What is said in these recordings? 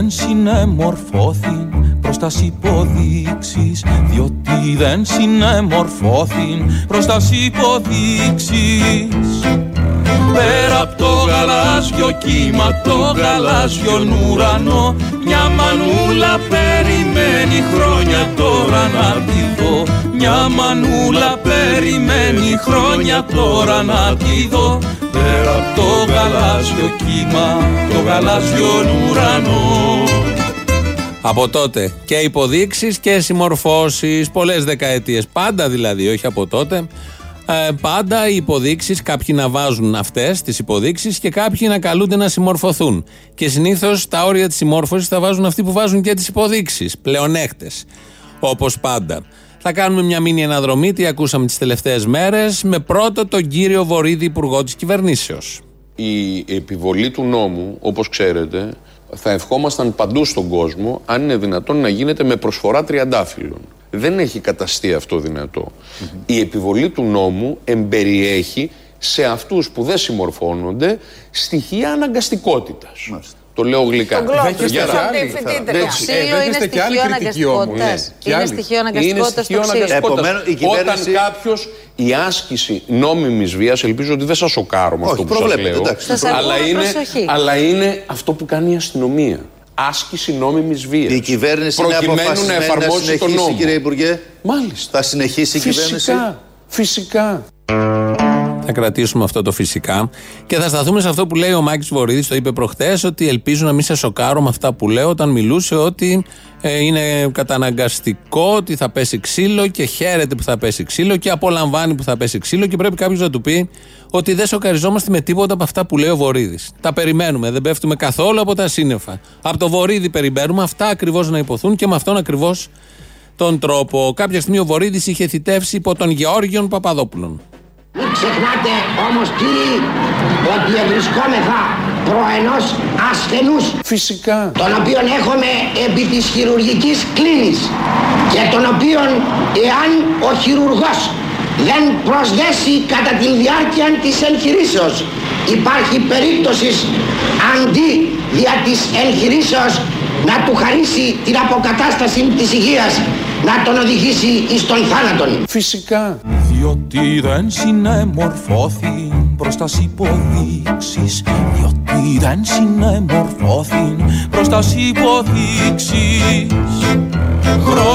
δεν συνεμορφώθην προς τας υποδείξεις διότι δεν συνεμορφώθην προς τας υποδείξεις. Πέρα από το γαλάζιο κύμα, το γαλάζιο ουρανό Μια μανούλα περιμένει χρόνια τώρα να τη δω. Μια μανούλα περιμένει χρόνια τώρα να τη δω Πέρα από το γαλάζιο κύμα, το γαλάζιο ουρανό από τότε και υποδείξεις και συμμορφώσεις πολλές δεκαετίες πάντα δηλαδή όχι από τότε ε, πάντα οι υποδείξεις, κάποιοι να βάζουν αυτές τις υποδείξεις και κάποιοι να καλούνται να συμμορφωθούν. Και συνήθως τα όρια της συμμόρφωσης θα βάζουν αυτοί που βάζουν και τις υποδείξεις. Πλεονέκτες. Όπως πάντα. Θα κάνουμε μια μήνυ αναδρομή, τι ακούσαμε τις τελευταίες μέρες, με πρώτο τον κύριο Βορύδη, υπουργό της κυβερνήσεως. Η επιβολή του νόμου, όπως ξέρετε, θα ευχόμασταν παντού στον κόσμο, αν είναι δυνατόν να γίνεται με προσφορά τριαντάφυλλων. Δεν έχει καταστεί αυτό δυνατό. Η επιβολή του νόμου εμπεριέχει σε αυτούς που δεν συμμορφώνονται στοιχεία αναγκαστικότητας. Το λέω γλυκά. Τον Ξύλο είναι στοιχείο αναγκαστικότητας. Είναι στοιχείο αναγκαστικότητας στο ξύλο. Όταν κάποιος η άσκηση νόμιμης βίας, ελπίζω ότι δεν σας σοκάρω με αυτό που σας λέω. Αλλά είναι, αλλά είναι αυτό που κάνει η αστυνομία άσκηση νόμιμης βίας. Η κυβέρνηση προκειμένου να εφαρμόσει τον νόμο. Κύριε Υπουργέ, Μάλιστα. Θα συνεχίσει η φυσικά, κυβέρνηση. Φυσικά. Θα κρατήσουμε αυτό το φυσικά και θα σταθούμε σε αυτό που λέει ο Μάκης Βορύδης. Το είπε προχθέ ότι ελπίζω να μην σε σοκάρω με αυτά που λέω όταν μιλούσε ότι ε, είναι καταναγκαστικό ότι θα πέσει ξύλο και χαίρεται που θα πέσει ξύλο και απολαμβάνει που θα πέσει ξύλο και πρέπει κάποιος να του πει ότι δεν σοκαριζόμαστε με τίποτα από αυτά που λέει ο Βορύδης. Τα περιμένουμε, δεν πέφτουμε καθόλου από τα σύννεφα. Από το Βορύδη περιμένουμε αυτά ακριβώς να υποθούν και με αυτόν ακριβώς τον τρόπο. Κάποια στιγμή ο Βορύδης είχε θητεύσει υπό τον Γεώργιον Παπαδόπουλον. Μην ξεχνάτε όμως κύριοι ότι ευρισκόμεθα προ ενός ασθενούς Φυσικά. τον οποίον έχουμε επί της χειρουργικής κλίνης και τον οποίον εάν ο χειρουργός δεν προσδέσει κατά τη διάρκεια της εγχειρήσεως υπάρχει περίπτωσης αντί δια της εγχειρήσεως να του χαρίσει την αποκατάσταση της υγείας να τον οδηγήσει εις τον θάνατον. Φυσικά. Διότι δεν συνεμορφώθη προς τας υποδείξεις. Διότι δεν συνεμορφώθη προς τας υποδείξεις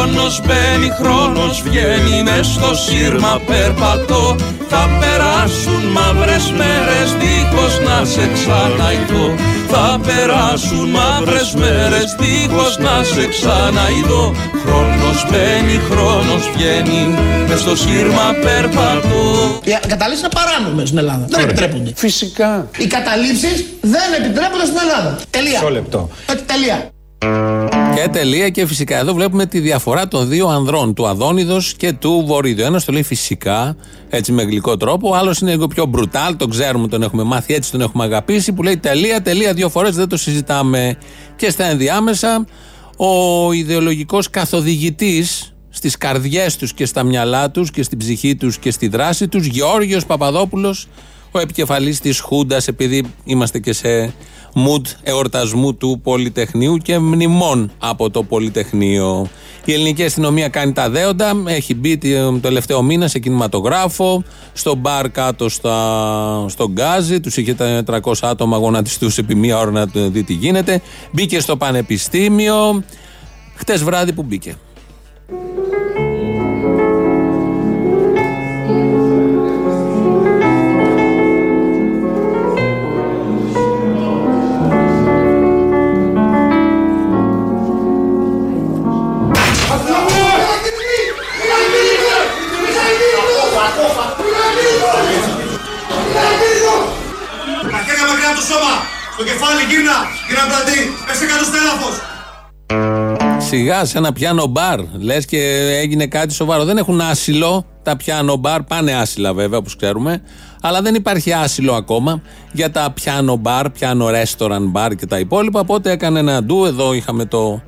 Χρόνος μπαίνει, χρόνος βγαίνει μες στο σύρμα περπατώ. Θα περάσουν μαύρες μέρες δίχως να σε ξαναειδώ Θα περάσουν μαύρες μέρες δίχως να σε ξαναειδώ Χρόνος μπαίνει, χρόνος βγαίνει μες στο σύρμα περπατώ. Οι καταλήψεις είναι παράνομες στην Ελλάδα, δεν επιτρέπονται. Φυσικά. Οι καταλήψεις δεν επιτρέπονται στην Ελλάδα. Τελεία. Μισό λεπτό. Ε, Τελεία Και τελεία και φυσικά. Εδώ βλέπουμε τη διαφορά των δύο ανδρών, του Αδόνιδος και του Βορύδιου. Ένας το λέει φυσικά, έτσι με γλυκό τρόπο. Ο άλλος είναι λίγο πιο μπρουτάλ, τον ξέρουμε, τον έχουμε μάθει, έτσι τον έχουμε αγαπήσει. Που λέει τελεία, τελεία, δύο φορές δεν το συζητάμε. Και στα ενδιάμεσα, ο ιδεολογικός καθοδηγητής στις καρδιές τους και στα μυαλά τους και στην ψυχή τους και στη δράση τους, Γεώργιος Παπαδόπουλος, ο επικεφαλής της Χούντας επειδή είμαστε και σε mood εορτασμού του Πολυτεχνείου και μνημών από το Πολυτεχνείο. Η ελληνική αστυνομία κάνει τα δέοντα, έχει μπει το τελευταίο μήνα σε κινηματογράφο, στο μπαρ κάτω στα, στο Γκάζι, τους είχε τα 300 άτομα γονατιστούς επί μία ώρα να δει τι γίνεται, μπήκε στο πανεπιστήμιο, χτες βράδυ που μπήκε. Σιγά σε ένα πιάνο μπαρ. Λες και έγινε κάτι σοβαρό. Δεν έχουν άσυλο τα πιάνο μπαρ. Πάνε άσυλα βέβαια, όπως ξέρουμε. Αλλά δεν υπάρχει άσυλο ακόμα για τα πιάνο μπαρ, πιάνο restaurant μπαρ και τα υπόλοιπα. Οπότε έκανε ένα ντου. Εδώ είχαμε το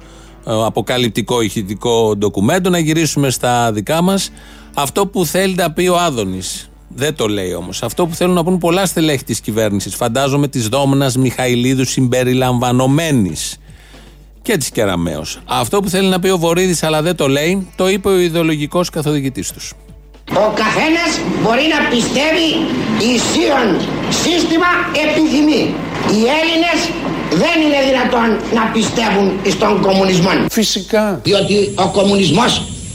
ε, αποκαλυπτικό ηχητικό ντοκουμέντο. Να γυρίσουμε στα δικά μας. Αυτό που θέλει να πει ο Άδωνης. Δεν το λέει όμως. Αυτό που θέλουν να πούν πολλά στελέχη της κυβέρνησης. Φαντάζομαι της Δόμνας Μιχαηλίδου συμπεριλαμβανομένης. Και της Κεραμαίο. Αυτό που θέλει να πει ο Βορύδης, αλλά δεν το λέει, το είπε ο ιδεολογικός καθοδηγητής τους. Ο καθένας μπορεί να πιστεύει ισίων σύστημα επιθυμεί. Οι Έλληνες δεν είναι δυνατόν να πιστεύουν στον κομμουνισμό. Φυσικά. Διότι ο κομμουνισμός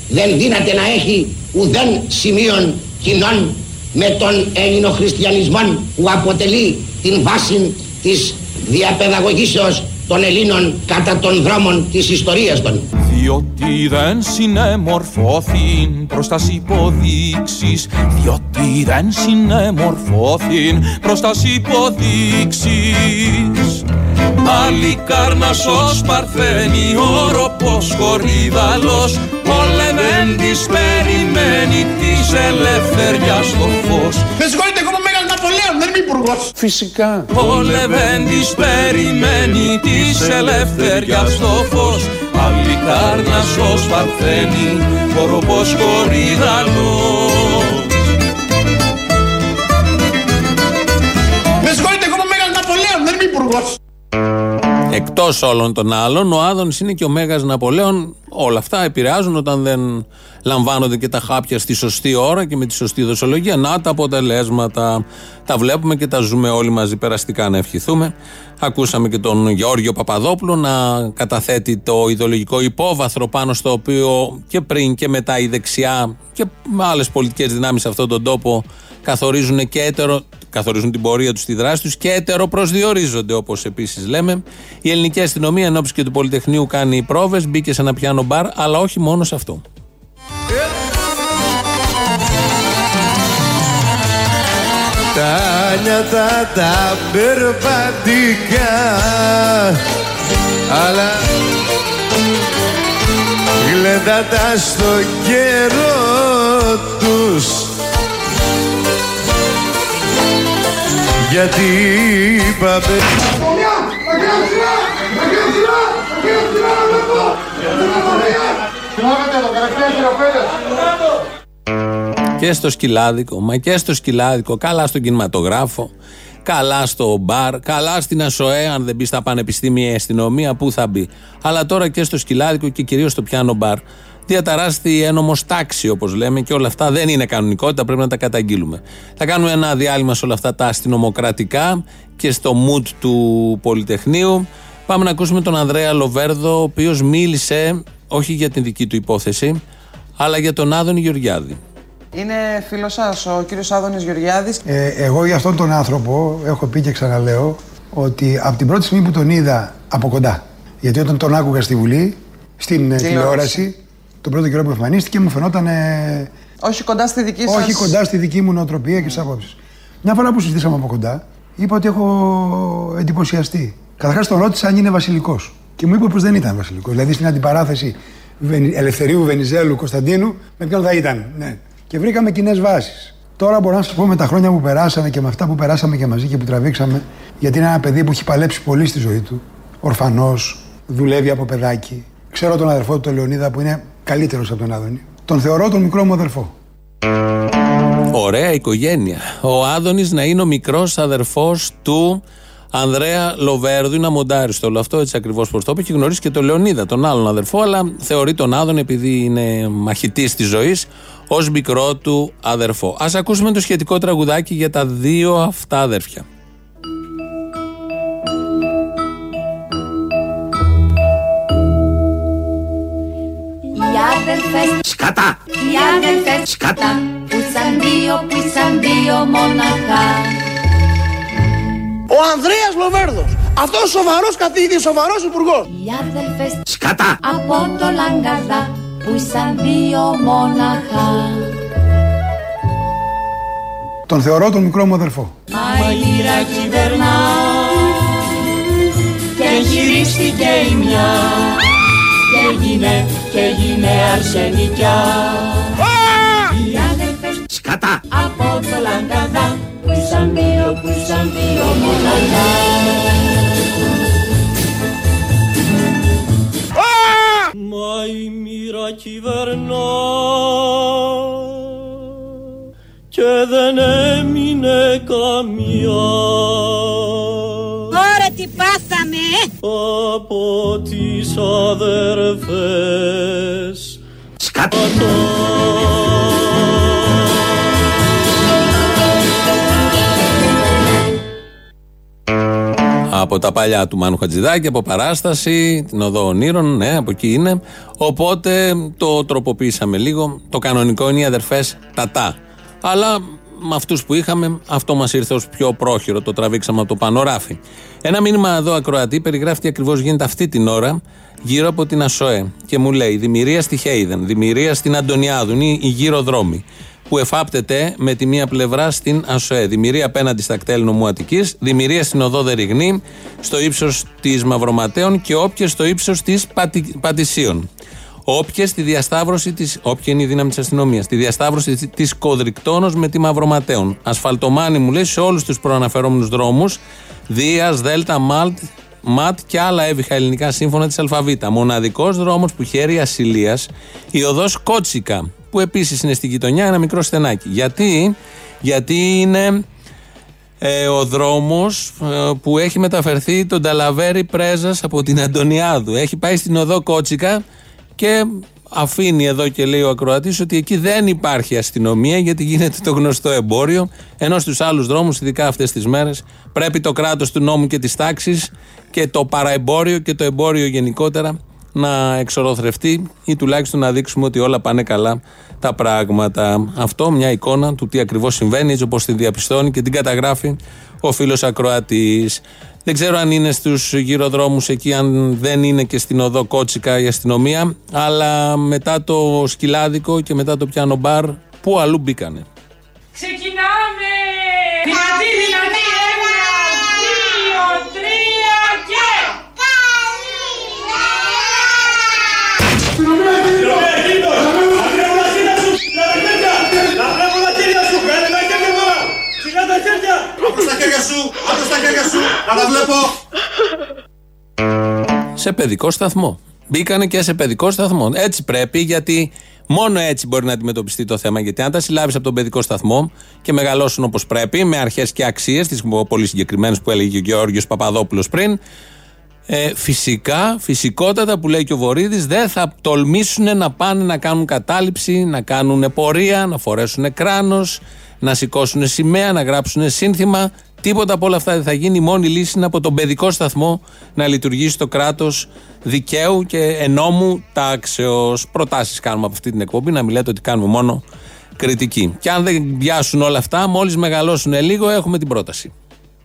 δεν δύναται να έχει ουδέν σημείων κοινών με τον ελληνοχριστιανισμό που αποτελεί την βάση της διαπαιδαγωγήσεως των Ελλήνων κατά των δρόμων της ιστορίας των. Διότι δεν συνεμορφώθην προς τας υποδείξεις. Διότι δεν συνεμορφώθην προς τας υποδείξεις. Άλλη κάρνασος παρθένει όροπος χορίδαλος Όλε της περιμένει της ελευθεριάς το φως. Με είμαι υπουργός. Φυσικά. Όλε της περιμένει της ελευθεριάς το φως. Άλλη κάρνασος παρθένει όροπος χορίδαλος Με συγχωρείτε εγώ είμαι Μέγας Ναπολέων, δεν είμαι υπουργός Εκτός όλων των άλλων, ο Άδωνης είναι και ο Μέγας Ναπολέων. Όλα αυτά επηρεάζουν όταν δεν λαμβάνονται και τα χάπια στη σωστή ώρα και με τη σωστή δοσολογία. Να τα αποτελέσματα. Τα βλέπουμε και τα ζούμε όλοι μαζί περαστικά να ευχηθούμε. Ακούσαμε και τον Γεώργιο Παπαδόπουλο να καταθέτει το ιδεολογικό υπόβαθρο πάνω στο οποίο και πριν και μετά η δεξιά και άλλες πολιτικές δυνάμεις σε αυτόν τον τόπο καθορίζουν και έτερο καθορίζουν την πορεία τους στη δράση τους και ετεροπροσδιορίζονται, όπως επίσης λέμε. Η ελληνική αστυνομία εν και του Πολυτεχνείου κάνει πρόβες, μπήκε σε ένα πιάνο μπαρ, αλλά όχι μόνο σε αυτό. Τα νιάτα τα περπατικά αλλά γλεντάτα στο καιρό τους Γιατί είπαμε και στο σκυλάδικο, μα και στο σκυλάδικο, καλά στον κινηματογράφο, καλά στο μπαρ, καλά στην ΑΣΟΕ, αν δεν μπεις στα πανεπιστήμια η αστυνομία, πού θα μπει. Αλλά τώρα και στο σκυλάδικο και κυρίως στο πιάνο μπαρ διαταράσσεται η ένομο τάξη, όπως λέμε, και όλα αυτά δεν είναι κανονικότητα, πρέπει να τα καταγγείλουμε. Θα κάνουμε ένα διάλειμμα σε όλα αυτά τα αστυνομοκρατικά και στο mood του Πολυτεχνείου. Πάμε να ακούσουμε τον Ανδρέα Λοβέρδο, ο οποίος μίλησε όχι για την δική του υπόθεση, αλλά για τον Άδωνη Γεωργιάδη. Είναι φίλος σας ο κύριος Άδωνης Γεωργιάδης; Ε, εγώ για αυτόν τον άνθρωπο έχω πει και ξαναλέω ότι από την πρώτη στιγμή που τον είδα από κοντά, γιατί όταν τον άκουγα στη Βουλή, στην τηλεόραση, τον πρώτο καιρό που εμφανίστηκε μου φαινόταν. Ε, όχι κοντά στη δική σα. Όχι κοντά στη δική μου νοοτροπία και στι απόψεις. Μια φορά που συζητήσαμε από κοντά, είπα ότι έχω εντυπωσιαστεί. Καταρχάς τον ρώτησα αν είναι βασιλικός. Και μου είπε πως δεν ήταν βασιλικός. Δηλαδή στην αντιπαράθεση Ελευθερίου Βενιζέλου Κωνσταντίνου, με ποιον θα ήταν. Ναι. Και βρήκαμε κοινές βάσεις. Τώρα μπορώ να σας πω με τα χρόνια που περάσαμε και με αυτά που περάσαμε και μαζί και που τραβήξαμε, γιατί είναι ένα παιδί που έχει παλέψει πολύ στη ζωή του. Ορφανός, δουλεύει από παιδάκι. Ξέρω τον αδερφό του, τον Λεωνίδα, που είναι καλύτερος από τον Άδωνη. Τον θεωρώ τον μικρό μου αδερφό. Ωραία οικογένεια. Ο Άδωνης να είναι ο μικρός αδερφός του Ανδρέα Λοβέρδου. Είναι αμοντάριστο όλο αυτό, έτσι ακριβώς προς το είπε. Και γνωρίζει και τον Λεωνίδα, τον άλλον αδερφό, αλλά θεωρεί τον Άδωνη, επειδή είναι μαχητής της ζωής, ως μικρό του αδερφό. Α ακούσουμε το σχετικό τραγουδάκι για τα δύο αυτά αδέρφια. Σκατά Οι αδελφές Σκατά Που σαν δύο, που σαν δύο μοναχά. Ο Ανδρέας Λοβέρδος αυτός σοβαρός καθηγητής, σοβαρός υπουργός. Οι αδελφές Σκατά Από το Λαγκαδά Που σαν δύο μοναχά. Τον θεωρώ τον μικρό μου αδελφό Μα η μοίρα κυβερνά Και εγυρίστηκε η μια. Και έγινε και έγινε αρσενικιά. Οι αδελφές Σκατά Από το Λαγκαδά Που ήσαν δύο, που ήσαν δύο μοναχά Μα η μοίρα κυβερνά και δεν έμεινε καμιά Από τις αδερφές Σκατό Από τα παλιά του Μάνου Χατζηδάκη, από παράσταση, την οδό ονείρων, ναι, από εκεί είναι. Οπότε το τροποποίησαμε λίγο. Το κανονικό είναι οι αδερφές Τατά. Αλλά με αυτούς που είχαμε, αυτό μας ήρθε ως πιο πρόχειρο. Το τραβήξαμε από το πανοράφι. Ένα μήνυμα εδώ ακροατή περιγράφει τι ακριβώς γίνεται αυτή την ώρα γύρω από την ΑΣΟΕ. Και μου λέει: Δημηρία στη Χέιδεν, δημηρία στην Αντωνιάδου. Είναι οι γύρω δρόμοι που εφάπτεται με τη μία πλευρά στην ΑΣΟΕ. Δημηρία απέναντι στα κτέλ νομού Αττικής, δημηρία στην οδό Δεριγνή, στο ύψος της Μαυροματέων και όποιες στο ύψος της Πατη, Πατησίων. Όποιες στη διασταύρωση της. Όποια είναι η δύναμη της αστυνομίας. Στη διασταύρωση της Κοδρικτόνος με τη Μαυροματέων. Ασφαλτομάνη μου λέει σε όλους τους προαναφερόμενους δρόμους. Δίας, Δέλτα, Μάλτ, ΜΑΤ και άλλα έβυχα ελληνικά σύμφωνα της Αλφαβήτα. Μοναδικός δρόμος που χαίρει ασυλίας, η οδός Κότσικα, που επίσης είναι στη γειτονιά ένα μικρό στενάκι. Γιατί, Γιατί είναι ε, ο δρόμος ε, που έχει μεταφερθεί τον Ταλαβέρι Πρέζας από την Αντωνιάδου. Έχει πάει στην οδό Κότσικα και αφήνει εδώ και λέει ο ακροατής ότι εκεί δεν υπάρχει αστυνομία γιατί γίνεται το γνωστό εμπόριο. Ενώ στους άλλους δρόμους, ειδικά αυτές τις μέρες, πρέπει το κράτος του νόμου και της τάξης και το παραεμπόριο και το εμπόριο γενικότερα να εξορροθρευτεί ή τουλάχιστον να δείξουμε ότι όλα πάνε καλά τα πράγματα. Αυτό μια εικόνα του τι ακριβώς συμβαίνει, έτσι όπως την διαπιστώνει και την καταγράφει ο φίλος Ακροατής. Δεν ξέρω αν είναι στους γυροδρόμους εκεί, αν δεν είναι και στην οδό Κότσικα η αστυνομία, αλλά μετά το σκυλάδικο και μετά το πιάνο μπαρ, πού αλλού μπήκανε; Ξεκινάμε! Δυνατή, δυνατή, Σε παιδικό σταθμό. Μπήκανε και σε παιδικό σταθμό. Έτσι πρέπει, γιατί μόνο έτσι μπορεί να αντιμετωπιστεί το θέμα. Γιατί αν τα συλλάβεις από τον παιδικό σταθμό και μεγαλώσουν όπως πρέπει, με αρχές και αξίες, τις πολύ συγκεκριμένες που έλεγε ο Γεώργιος Παπαδόπουλος πριν, ε, φυσικά, φυσικότατα που λέει και ο Βορύδης, δεν θα τολμήσουν να πάνε να κάνουν κατάληψη, να κάνουν πορεία, να φορέσουν κράνος, να σηκώσουν σημαία, να γράψουν σύνθημα. Τίποτα από όλα αυτά δεν θα γίνει. Η μόνη λύση είναι από τον παιδικό σταθμό να λειτουργήσει το κράτος δικαίου και ενόμου τάξεως. Προτάσεις κάνουμε από αυτή την εκπομπή, να μην λέτε ότι κάνουμε μόνο κριτική. Και αν δεν πιάσουν όλα αυτά, μόλις μεγαλώσουν λίγο, έχουμε την πρόταση.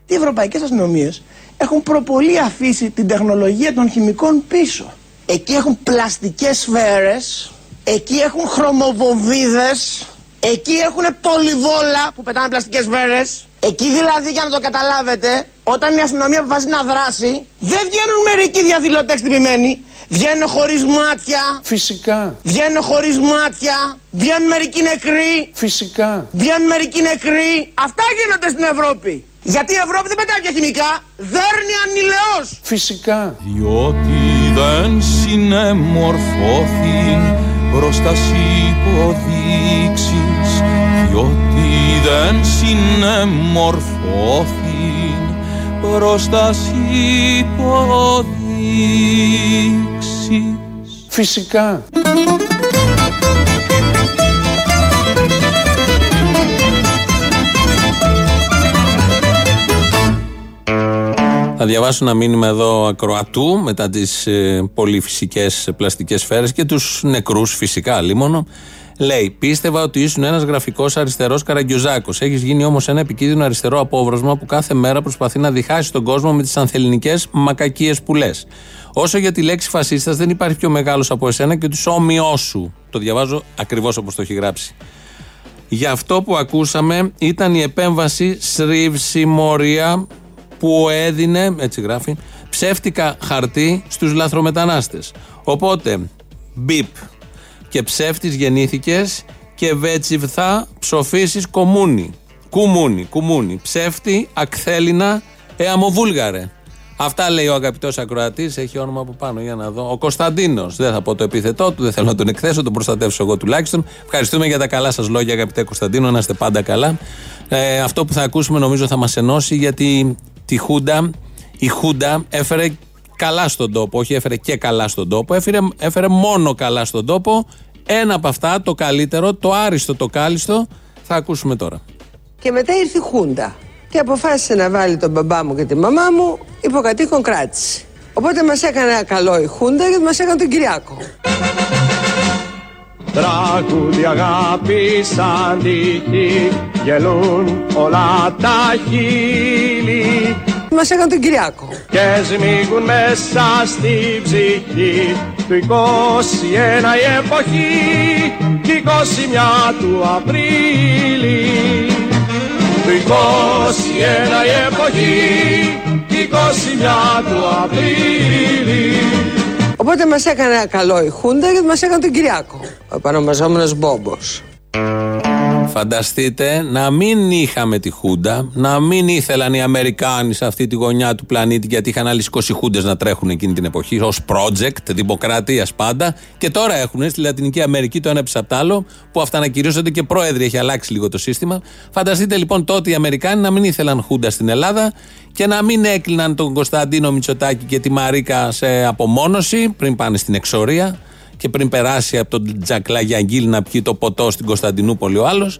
Οι ευρωπαϊκές αστυνομίες έχουν προπολή αφήσει την τεχνολογία των χημικών πίσω. Εκεί έχουν πλαστικές σφαίρες, εκεί έχουν χρωμοβοβίδες, εκεί έχουν πολυβόλα που πετάνε πλαστικές σφαίρες. Εκεί δηλαδή για να το καταλάβετε, όταν η αστυνομία αποφασίζει να δράσει, δεν βγαίνουν μερικοί διαδηλωτές τυπημένοι. Βγαίνουν χωρίς μάτια. Φυσικά. Βγαίνουν χωρίς μάτια. Βγαίνουν μερικοί νεκροί. Φυσικά. Βγαίνουν μερικοί νεκροί. Αυτά γίνονται στην Ευρώπη. Γιατί η Ευρώπη δεν πετάει πια χημικά. Δέρνει ανηλαιώς. Φυσικά. Διότι δεν συνεμορφώθη μπροστά σ' υποδείξεις Διότι δεν συνεμορφώθη μπροστά σ' υποδείξεις Φυσικά. Θα διαβάσω ένα μήνυμα εδώ ακροατού μετά τις ε, πολύ φυσικές πλαστικές σφαίρες και τους νεκρούς φυσικά λίμωνο. Λέει: Πίστευα ότι ήσουν ένας γραφικός αριστερός καραγκιουζάκος. Έχεις γίνει όμως ένα επικίνδυνο αριστερό απόβρασμα που κάθε μέρα προσπαθεί να διχάσει τον κόσμο με τις ανθεληνικές μακακίες που λες. Όσο για τη λέξη φασίστας, δεν υπάρχει πιο μεγάλος από εσένα και τους όμοιός σου. Το διαβάζω ακριβώς όπως το έχει γράψει. Για αυτό που ακούσαμε ήταν η επέμβαση Σρίβσιμορία που έδινε, έτσι γράφει, ψεύτικα χαρτί στους λαθρομετανάστες. Οπότε, μπιπ και ψεύτης γεννήθηκες και βέτσιβθα ψοφήσεις κομμούνι. Κουμούνι, κουμούνι. Ψεύτη, ακθέλινα, εαμοβούλγαρε. Αυτά λέει ο αγαπητός ακροατής. Έχει όνομα από πάνω για να δω. Ο Κωνσταντίνος. Δεν θα πω το επίθετό του, δεν θέλω να τον εκθέσω, τον προστατεύσω εγώ τουλάχιστον. Ευχαριστούμε για τα καλά σας λόγια, αγαπητέ Κωνσταντίνο. Να είστε πάντα καλά. Ε, αυτό που θα ακούσουμε νομίζω θα μας ενώσει γιατί τη Χούντα, η Χούντα έφερε καλά στον τόπο. Όχι έφερε και καλά στον τόπο, έφερε, έφερε μόνο καλά στον τόπο. Ένα από αυτά, το καλύτερο, το άριστο, το κάλιστο, θα ακούσουμε τώρα. Και μετά ήρθε η Χούντα και αποφάσισε να βάλει τον μπαμπά μου και τη μαμά μου υποκατοίκον κράτηση. Οπότε μας έκανε καλό η Χούντα γιατί μας έκανε τον Κυριάκο. Τραγούδι αγάπη σαν τύχη γελούν όλα τα χείλη. Μας έκανε τον Κυριάκο. Και σμίγουν μέσα στη ψυχή του 21 η εποχή κι 21 του Απρίλη. Του 21 η εποχή κι 21 του Απρίλη Οπότε μας έκανε καλό η Χούντα γιατί μας έκανε τον Κυριάκο Ο επανομαζόμενος Μπόμπος Φανταστείτε να μην είχαμε τη Χούντα, να μην ήθελαν οι Αμερικάνοι σε αυτή τη γωνιά του πλανήτη, γιατί είχαν άλλες 20 Χούντες να τρέχουν εκείνη την εποχή, ως project δημοκρατίας πάντα. Και τώρα έχουν στη Λατινική Αμερική το ένα πίσω απ' άλλο, που αυτά ανακηρύσσονται και πρόεδροι, έχει αλλάξει λίγο το σύστημα. Φανταστείτε λοιπόν τότε οι Αμερικάνοι να μην ήθελαν Χούντα στην Ελλάδα και να μην έκλειναν τον Κωνσταντίνο Μητσοτάκη και τη Μαρίκα σε απομόνωση πριν πάνε στην εξορία και πριν περάσει από τον Τζακλαγιαγγίλ να πιει το ποτό στην Κωνσταντινούπολη ο άλλος,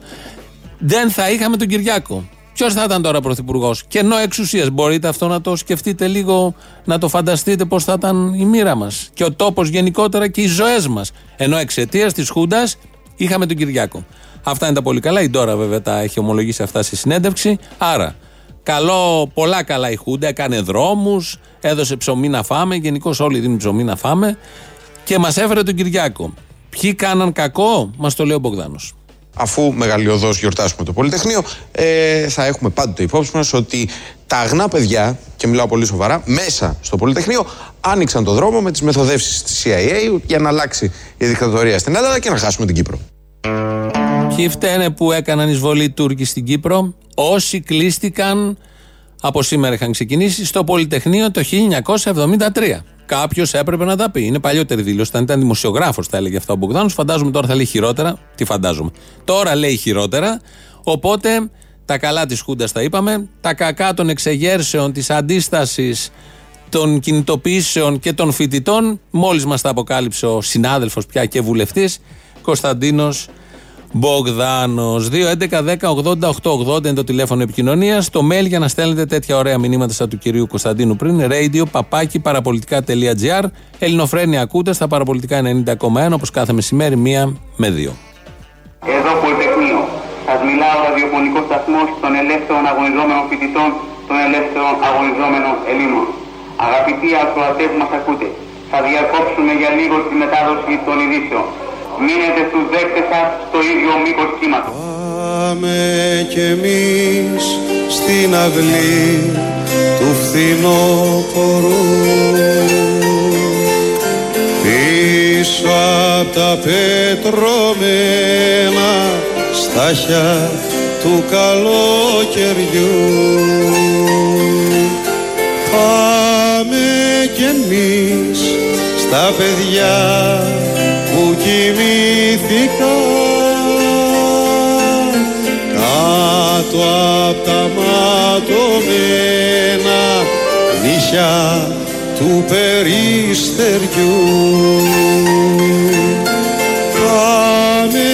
δεν θα είχαμε τον Κυριάκο. Ποιος θα ήταν τώρα πρωθυπουργός, και ενώ εξουσίας. Μπορείτε αυτό να το σκεφτείτε λίγο, να το φανταστείτε πώς θα ήταν η μοίρα μας και ο τόπος γενικότερα και οι ζωές μας. Ενώ εξαιτίας της Χούντας είχαμε τον Κυριάκο. Αυτά είναι τα πολύ καλά. Η Ντόρα βέβαια τα έχει ομολογήσει αυτά στη συνέντευξη. Άρα, καλό, πολλά καλά η Χούντα. Έκανε δρόμους, έδωσε ψωμί να φάμε. Γενικώς όλοι δίνουν ψωμί να φάμε και μας έφερε τον Κυριάκο. Ποιοι κάναν κακό, μας το λέει ο Μπογδάνος. Αφού μεγαλειωδώς γιορτάσουμε το Πολυτεχνείο, ε, θα έχουμε πάντοτε υπόψη μας ότι τα αγνά παιδιά, και μιλάω πολύ σοβαρά, μέσα στο Πολυτεχνείο άνοιξαν το δρόμο με τις μεθοδεύσεις της CIA για να αλλάξει η δικτατορία στην Ελλάδα και να χάσουμε την Κύπρο. Ποιοι φταίνε που έκαναν εισβολή οι Τούρκοι στην Κύπρο, όσοι κλείστηκαν από σήμερα είχαν ξεκινήσει στο Πολυτεχνείο το 1973. Κάποιος έπρεπε να τα πει. Είναι παλιότερη δήλωση. Όταν ήταν δημοσιογράφος, τα έλεγε αυτά ο Μπογδάνος. Φαντάζομαι τώρα θα λέει χειρότερα. Τι φαντάζομαι. Τώρα λέει χειρότερα. Οπότε τα καλά της Χούντας τα είπαμε. Τα κακά των εξεγέρσεων, της αντίστασης, των κινητοποιήσεων και των φοιτητών. Μόλις μας τα αποκάλυψε ο συνάδελφος πια και βουλευτής Κωνσταντίνος Μπογδάνος. 2.11.10.80.880 είναι το τηλέφωνο επικοινωνίας. Το mail για να στέλνετε τέτοια ωραία μηνύματα σαν του κυρίου Κωνσταντίνου πριν. Radio παπάκι παραπολιτικά.gr. Ελληνοφρένια ακούτε στα παραπολιτικά 90,1 όπως κάθε μεσημέρι, μία με δύο. Εδώ Πολυτεχνείο. Σας μιλάω ραδιοφωνικό σταθμό των ελεύθερων αγωνιζόμενων φοιτητών, των ελεύθερων αγωνιζόμενων Ελλήνων. Αγαπητοί ακροατές που μας ακούτε, θα διακόψουμε για λίγο τη μετάδοση των ειδήσεων. Μείνετε στους δέκτες σας στο ίδιο μήκος κύματος. Πάμε κι εμείς στην αυλή του φθινόπορου πίσω απ' τα πετρωμένα στάχια του καλοκαιριού Πάμε κι εμείς στα παιδιά που κοιμήθηκα. Κάτω απ' τα ματωμένα νύχια του περιστεριού. Κάμε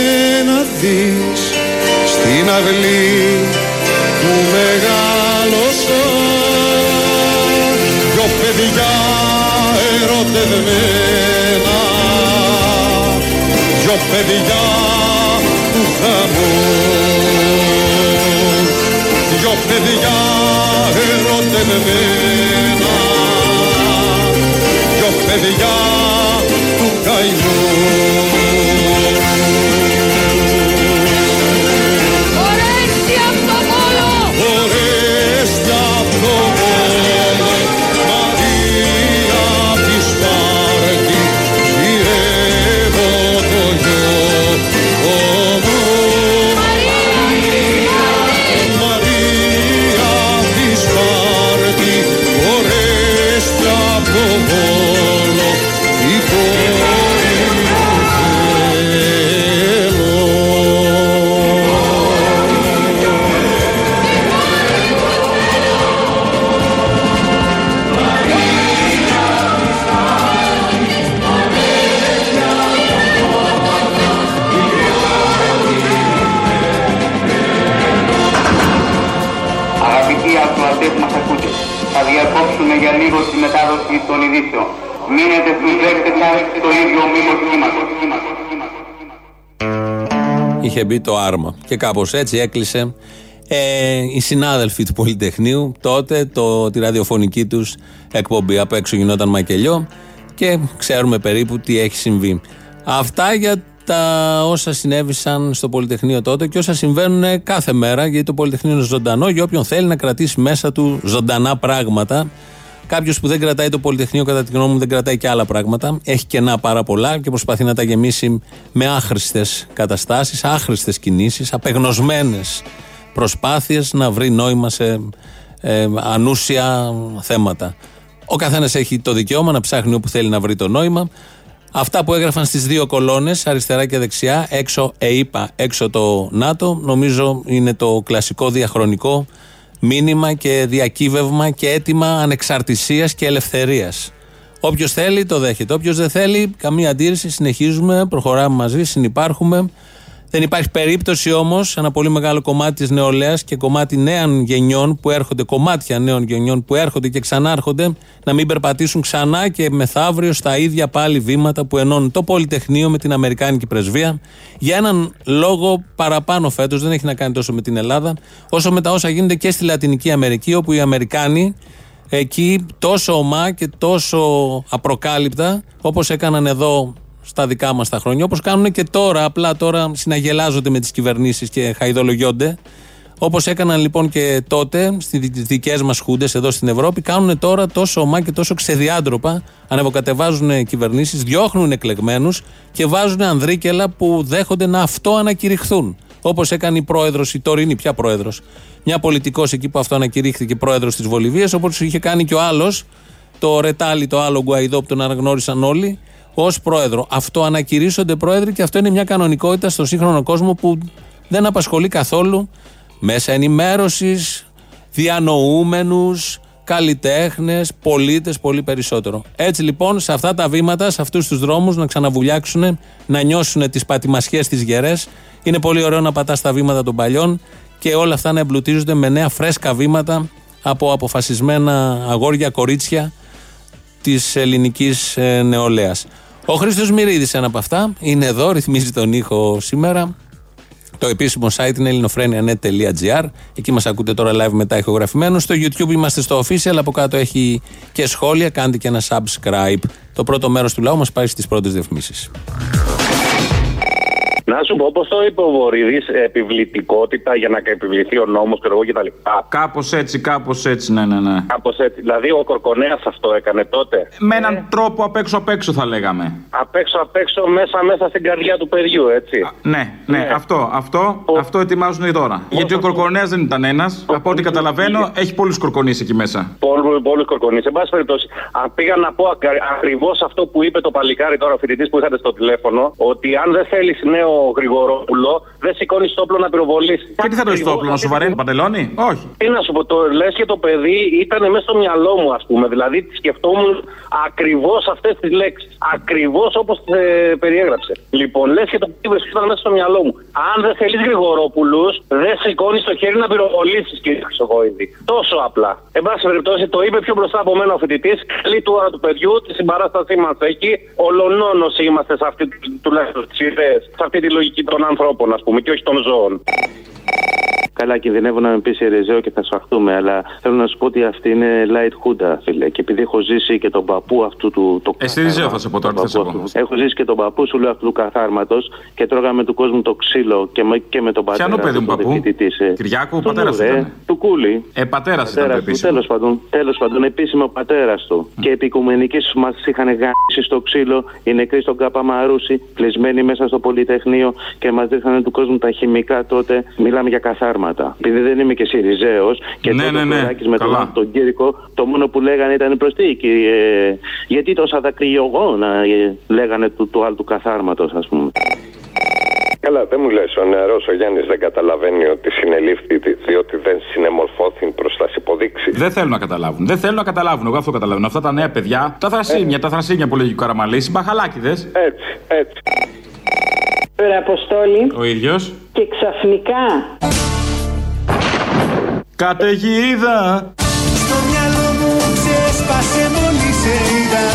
να δεις στην αυλή που μεγάλωσα. Δυο παιδιά ερωτευμένα παιδιά του χαμού δυο παιδιά ερωτευμένα δυο παιδιά του καημού Είχε μπει το άρμα. Και κάπως έτσι έκλεισε ε, οι συνάδελφοι του Πολυτεχνείου τότε το, τη ραδιοφωνική τους εκπομπή. Απ' έξω γινόταν μακελιό και ξέρουμε περίπου τι έχει συμβεί. Αυτά για τα όσα συνέβησαν στο Πολυτεχνείο τότε και όσα συμβαίνουν κάθε μέρα, γιατί το Πολυτεχνείο είναι ζωντανό για όποιον θέλει να κρατήσει μέσα του ζωντανά πράγματα. Κάποιος που δεν κρατάει το Πολυτεχνείο, κατά τη γνώμη μου, δεν κρατάει και άλλα πράγματα. Έχει κενά πάρα πολλά και προσπαθεί να τα γεμίσει με άχρηστες καταστάσεις, άχρηστες κινήσεις, απεγνωσμένες προσπάθειες να βρει νόημα σε ε, ανούσια θέματα. Ο καθένας έχει το δικαίωμα να ψάχνει όπου θέλει να βρει το νόημα. Αυτά που έγραφαν στις δύο κολόνες, αριστερά και δεξιά, έξω ΕΙΠΑ, έξω το ΝΑΤΟ, νομίζω είναι το κλασικό διαχρονικό μήνυμα και διακύβευμα και αίτημα ανεξαρτησίας και ελευθερίας. Όποιος θέλει το δέχεται. Όποιος δεν θέλει, καμία αντίρρηση. Συνεχίζουμε, προχωράμε μαζί, συνυπάρχουμε. Δεν υπάρχει περίπτωση όμως ένα πολύ μεγάλο κομμάτι της νεολαίας και κομμάτι νέων γενιών που έρχονται, κομμάτια νέων γενιών που έρχονται και ξανάρχονται, να μην περπατήσουν ξανά και μεθαύριο στα ίδια πάλι βήματα που ενώνουν το Πολυτεχνείο με την Αμερικάνικη Πρεσβεία. Για έναν λόγο παραπάνω φέτος, δεν έχει να κάνει τόσο με την Ελλάδα, όσο με τα όσα γίνονται και στη Λατινική Αμερική, όπου οι Αμερικάνοι εκεί τόσο ομά και τόσο απροκάλυπτα, όπως έκαναν εδώ στα δικά μας τα χρόνια. Όπως κάνουν και τώρα, απλά τώρα συναγελάζονται με τις κυβερνήσεις και χαϊδολογιώνται. Όπως έκαναν λοιπόν και τότε στις δικές μας χούντες εδώ στην Ευρώπη, κάνουν τώρα τόσο ομά και τόσο ξεδιάντροπα. Ανεβοκατεβάζουν κυβερνήσεις, διώχνουν εκλεγμένους και βάζουν ανδρίκελα που δέχονται να αυτό ανακηρυχθούν. Όπως έκανε η πρόεδρος, η τωρινή πια πρόεδρος. Μια πολιτικός εκεί που αυτό ανακηρύχθηκε πρόεδρος της Βολιβίας, όπως είχε κάνει και ο άλλος, το Ρετάλι, το άλλο Γκουαϊδό που τον αναγνώρισαν όλοι, ως πρόεδρο. Αυτό ανακηρύσσονται πρόεδροι και αυτό είναι μια κανονικότητα στο σύγχρονο κόσμο που δεν απασχολεί καθόλου μέσα ενημέρωσης, διανοούμενους, καλλιτέχνες, πολίτες, πολύ περισσότερο. Έτσι λοιπόν, σε αυτά τα βήματα, σε αυτούς τους δρόμους, να ξαναβουλιάξουν, να νιώσουν τις πατημασιές της γερές. Είναι πολύ ωραίο να πατάς τα βήματα των παλιών και όλα αυτά να εμπλουτίζονται με νέα φρέσκα βήματα από αποφασισμένα αγόρια, κορίτσια της ελληνικής ε, νεολαίας. Ο Χρήστος Μυρίδης, ένα από αυτά, είναι εδώ, ρυθμίζει τον ήχο σήμερα. Το επίσημο site είναι ελληνοφρένια.net.gr. Εκεί μας ακούτε τώρα live μετά ηχογραφημένο. Στο YouTube είμαστε στο official. Από κάτω έχει και σχόλια. Κάντε και ένα subscribe. Το πρώτο μέρος του λαού μας πάει στις πρώτες διαφημίσεις. Να σου πω, πώς το είπε ο Βορύδη, επιβλητικότητα για να επιβληθεί ο νόμος και εγώ κτλ. Κάπως έτσι, κάπως έτσι, ναι, ναι, ναι. Κάπως έτσι. Δηλαδή ο Κορκονέας αυτό έκανε τότε; Με έναν ε. τρόπο απ' έξω απ' έξω θα λέγαμε. Απ' έξω απ' έξω, μέσα μέσα στην καρδιά του παιδιού, έτσι. Α, ναι, ναι, ναι, αυτό, αυτό, ο... αυτό ετοιμάζουν τώρα. Ο... Γιατί ο Κορκονέας δεν ήταν ένας. Από ό,τι καταλαβαίνω, έχει πολλούς κορκονείς εκεί μέσα. Πολλούς κορκονείς. Σε πάση περιπτώσει, αν πήγα να πω ακριβώς αυτό που είπε το παλικάρι τώρα ο φοιτητής που είχατε στο τηλέφωνο, ότι αν δεν θέλεις νέο Γρηγορόπουλο, δεν σηκώνεις το όπλο να πυροβολήσει. Και τι θα το το όπλο, να σου βαραίνει παντελόνι, όχι. Τι να σου πω, το λες και το παιδί ήταν μέσα στο μυαλό μου, ας πούμε. Δηλαδή σκεφτόμουν ακριβώς αυτές τις λέξεις. Ακριβώς όπως τις ε, περιέγραψε. Λοιπόν, λες και το παιδί ήταν μέσα στο μυαλό μου. Αν δεν θέλεις Γρηγορόπουλου, δεν σηκώνεις το χέρι να πυροβολήσεις, κύριε Χρυσοκοίδη. Τόσο απλά. Εν πάση περιπτώσει, το είπε πιο μπροστά από μένα ο φοιτητής. Καλή του ώρα του παιδιού, τη συμπαράστασή μας εκεί. Ολονόνος είμαστε σε αυτή, τουλάχιστον τι ιδέε, σε αυτή τη λογική των ανθρώπων, ας πούμε, και όχι των ζώων. Καλά, κινδυνεύω να με πει Ριζέο και θα σφαχτούμε, αλλά θέλω να σου πω ότι αυτή είναι light χούντα, φίλε. Και επειδή έχω ζήσει και τον παππού αυτού του. Το Εσύ Ριζέο θα σε πω τώρα, θα σε πω. Έχω ζήσει και τον παππού σου λέω αυτού του καθάρματος και τρώγαμε του κόσμου το ξύλο και με, και με τον πατέρα. Ποιανό παιδί μου παππού. Κυριάκου, πατέρας του. Του κούλι. Ε, πατέρας ήταν Τέλος πάντων, τέλος πάντων, επίσημο πατέρας του. Mm. Και επί οικουμενική μα είχαν γάμισει στο ξύλο, οι νεκροί στον Κάπα Μαρούση, κλεισμένοι μέσα στο Πολυτεχνείο και μας δείχνανε του κόσμου τα χημικά τότε. Μιλάμε για καθάρματα. Επειδή δεν είμαι και Σιριζέος και ναι, ναι, ναι. με τον, τον Κύρικο, το μόνο που λέγανε ήταν προστίκη. Ε, γιατί τόσα δακρυγογόνα ε, λέγανε του, του άλλου του καθάρματος, ας πούμε. Καλά, δεν μου λες, ο νεαρός ο Γιάννης δεν καταλαβαίνει ότι συνελήφθη διότι δεν συνεμορφώθη προς τα υποδείξει. Δεν θέλουν να καταλάβουν. Δεν θέλουν να καταλάβουν. Εγώ αυτό καταλαβαίνω. Αυτά τα νέα παιδιά, τα θρασίμια, τα θρασίμια που λέγει ο Καραμαλής, μπαχαλάκιδες. Έτσι, έτσι. Ωραία, Αποστόλη. Ο ίδιος. Και ξαφνικά. Καταιγίδα. Στο μυαλό μου ξέσπασε μόλις σε είδα.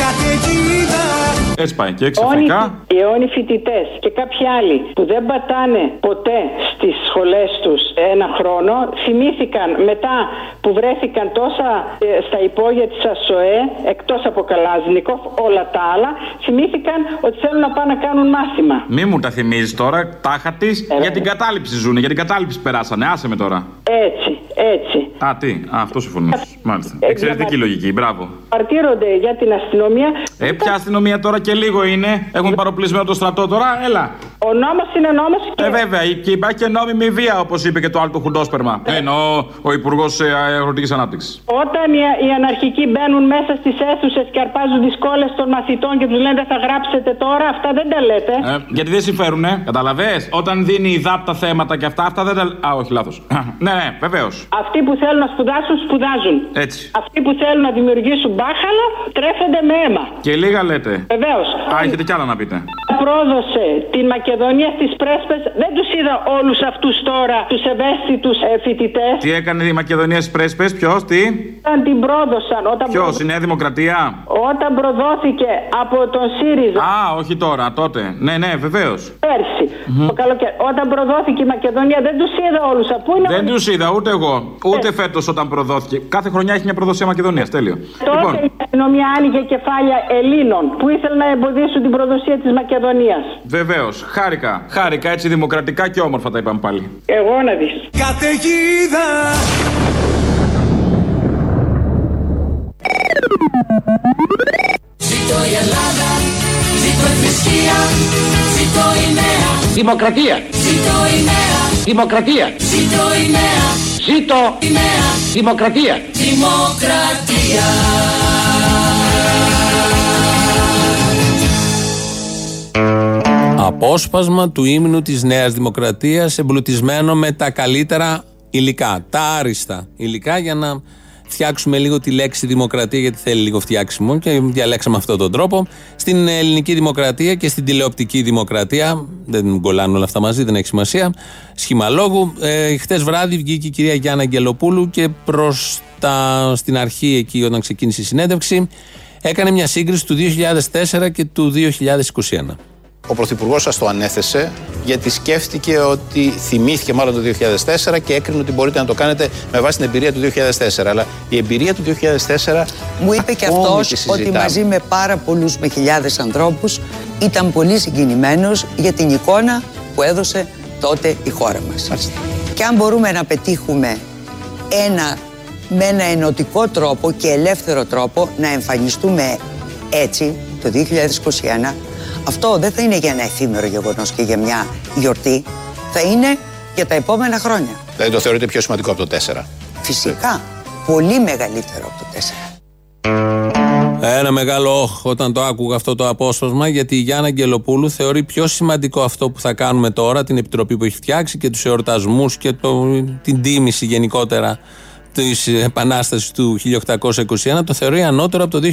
Καταιγίδα. Έτσι πάει και ξαφνικά. Οι αιώνιοι φοιτητές και κάποιοι άλλοι που δεν πατάνε ποτέ στις σχολές τους ένα χρόνο, θυμήθηκαν μετά που βρέθηκαν τόσα ε, στα υπόγεια της ΑΣΟΕ, εκτός από Καλάζνικοφ, όλα τα άλλα, θυμήθηκαν ότι θέλουν να πάνε να κάνουν μάθημα. Μη μου τα θυμίζεις τώρα, τάχα της. Για την κατάληψη ζουνε, για την κατάληψη περάσανε. Άσε με τώρα. Έτσι, έτσι. Α, τι, Α, αυτό συμφωνώ. Μάλιστα. Εξαιρετική λογική, μπράβο. Παρτίρονται για την αστυνομία. Ε, ποια αστυνομία τώρα και λίγο είναι. Έχουν παροπλισμένο το στρατό τώρα, έλα. Ο νόμος είναι νόμος και. Ε, βέβαια, και υπάρχει και νόμιμη βία, όπως είπε και το άλλο του χουντόσπερμα. Ε. Εννοώ ο Υπουργός Αγροτική Ανάπτυξης. Όταν οι, οι αναρχικοί μπαίνουν μέσα στις αίθουσες και αρπάζουν τι κόλλε των μαθητών και τους λένε θα γράψετε τώρα, αυτά δεν τα λέτε. Ε, γιατί δεν συμφέρουνε, καταλαβέ. Όταν δίνει η ΔΑΠ τα θέματα και αυτά, αυτά δεν τα. Α, όχι, λάθος. ναι, ναι, βεβαίως. Αυτοί που θέλουν να σπουδάσουν, σπουδάζουν. Έτσι. Αυτοί που θέλουν να δημιουργήσουν μπάχαλο, τρέφονται με αίμα. Και λίγα λέτε. Βεβαίως. Α, έχετε κι άλλα να πείτε. Πρόδωσε την Μακεδονία στις πρέσπες. Δεν τους είδα όλους αυτούς τώρα, τους ευαίσθητους ε, φοιτητές. Τι έκανε η Μακεδονία στις πρέσπες, ποιος, τι; Όταν την πρόδωσαν. Όταν Ποιος, η Νέα Δημοκρατία; Όταν προδόθηκε από τον ΣΥΡΙΖΑ. Α, όχι τώρα, τότε. Ναι, ναι, βεβαίως. Πέρσι. Το καλοκαίρι. Όταν προδόθηκε η Μακεδονία δεν τους είδα όλους. Πού είναι Δεν τους είδα, ούτε εγώ. Ούτε φέτος όταν προδόθηκε. Κάθε χρονιά έχει μια προδοσία Μακεδονίας. Τέλειο. Τότε Λοιπόν, η αστυνομία άνοιγε κεφάλια Ελλήνων που ήθελαν να εμποδίσουν την προδοσία της Μακεδονίας. βεβαίως. Χάρηκα. Χάρηκα έτσι δημοκρατικά και όμορφα τα είπαμε πάλι. Εγώ να δεις. Καταιγίδα Ζήτω η Ελλάδα, ζήτω η θρησκεία, ζήτω η νέα. Δημοκρατία. Ζήτω η νέα, Δημοκρατία. ζήτω η νέα. Ζήτω η νέα. Δημοκρατία. Δημοκρατία. Απόσπασμα του ύμνου της Νέας Δημοκρατίας εμπλουτισμένο με τα καλύτερα υλικά, τα άριστα υλικά για να φτιάξουμε λίγο τη λέξη δημοκρατία γιατί θέλει λίγο φτιάξιμο και διαλέξαμε αυτόν τον τρόπο. Στην ελληνική δημοκρατία και στην τηλεοπτική δημοκρατία, δεν κολλάνε όλα αυτά μαζί, δεν έχει σημασία, σχήμα λόγου. Ε, χτες βράδυ βγήκε η κυρία Γιάννα Αγγελοπούλου και προς τα, στην αρχή εκεί όταν ξεκίνησε η συνέντευξη έκανε μια σύγκριση του 2004 και του 2021. Ο Πρωθυπουργός σας το ανέθεσε γιατί σκέφτηκε ότι θυμήθηκε μάλλον το 2004 και έκρινε ότι μπορείτε να το κάνετε με βάση την εμπειρία του 2004. Αλλά η εμπειρία του 2004. Μου είπε και ακόμη αυτός τη ότι συζητάμε. μαζί με πάρα πολλούς με χιλιάδες ανθρώπους ήταν πολύ συγκινημένος για την εικόνα που έδωσε τότε η χώρα μας. Και αν μπορούμε να πετύχουμε ένα, με ένα ενωτικό τρόπο και ελεύθερο τρόπο να εμφανιστούμε έτσι το 2021, αυτό δεν θα είναι για ένα εφήμερο γεγονός και για μια γιορτή, θα είναι για τα επόμενα χρόνια. Δηλαδή το θεωρείτε πιο σημαντικό από το 4. Φυσικά, πολύ μεγαλύτερο από το 4. Ένα μεγάλο όχ όταν το άκουγα αυτό το απόσπασμα, γιατί η Γιάννα Αγγελοπούλου θεωρεί πιο σημαντικό αυτό που θα κάνουμε τώρα, την επιτροπή που έχει φτιάξει και τους εορτασμούς και το, την τίμηση γενικότερα της επανάστασης του 1821, το θεωρεί ανώτερο από το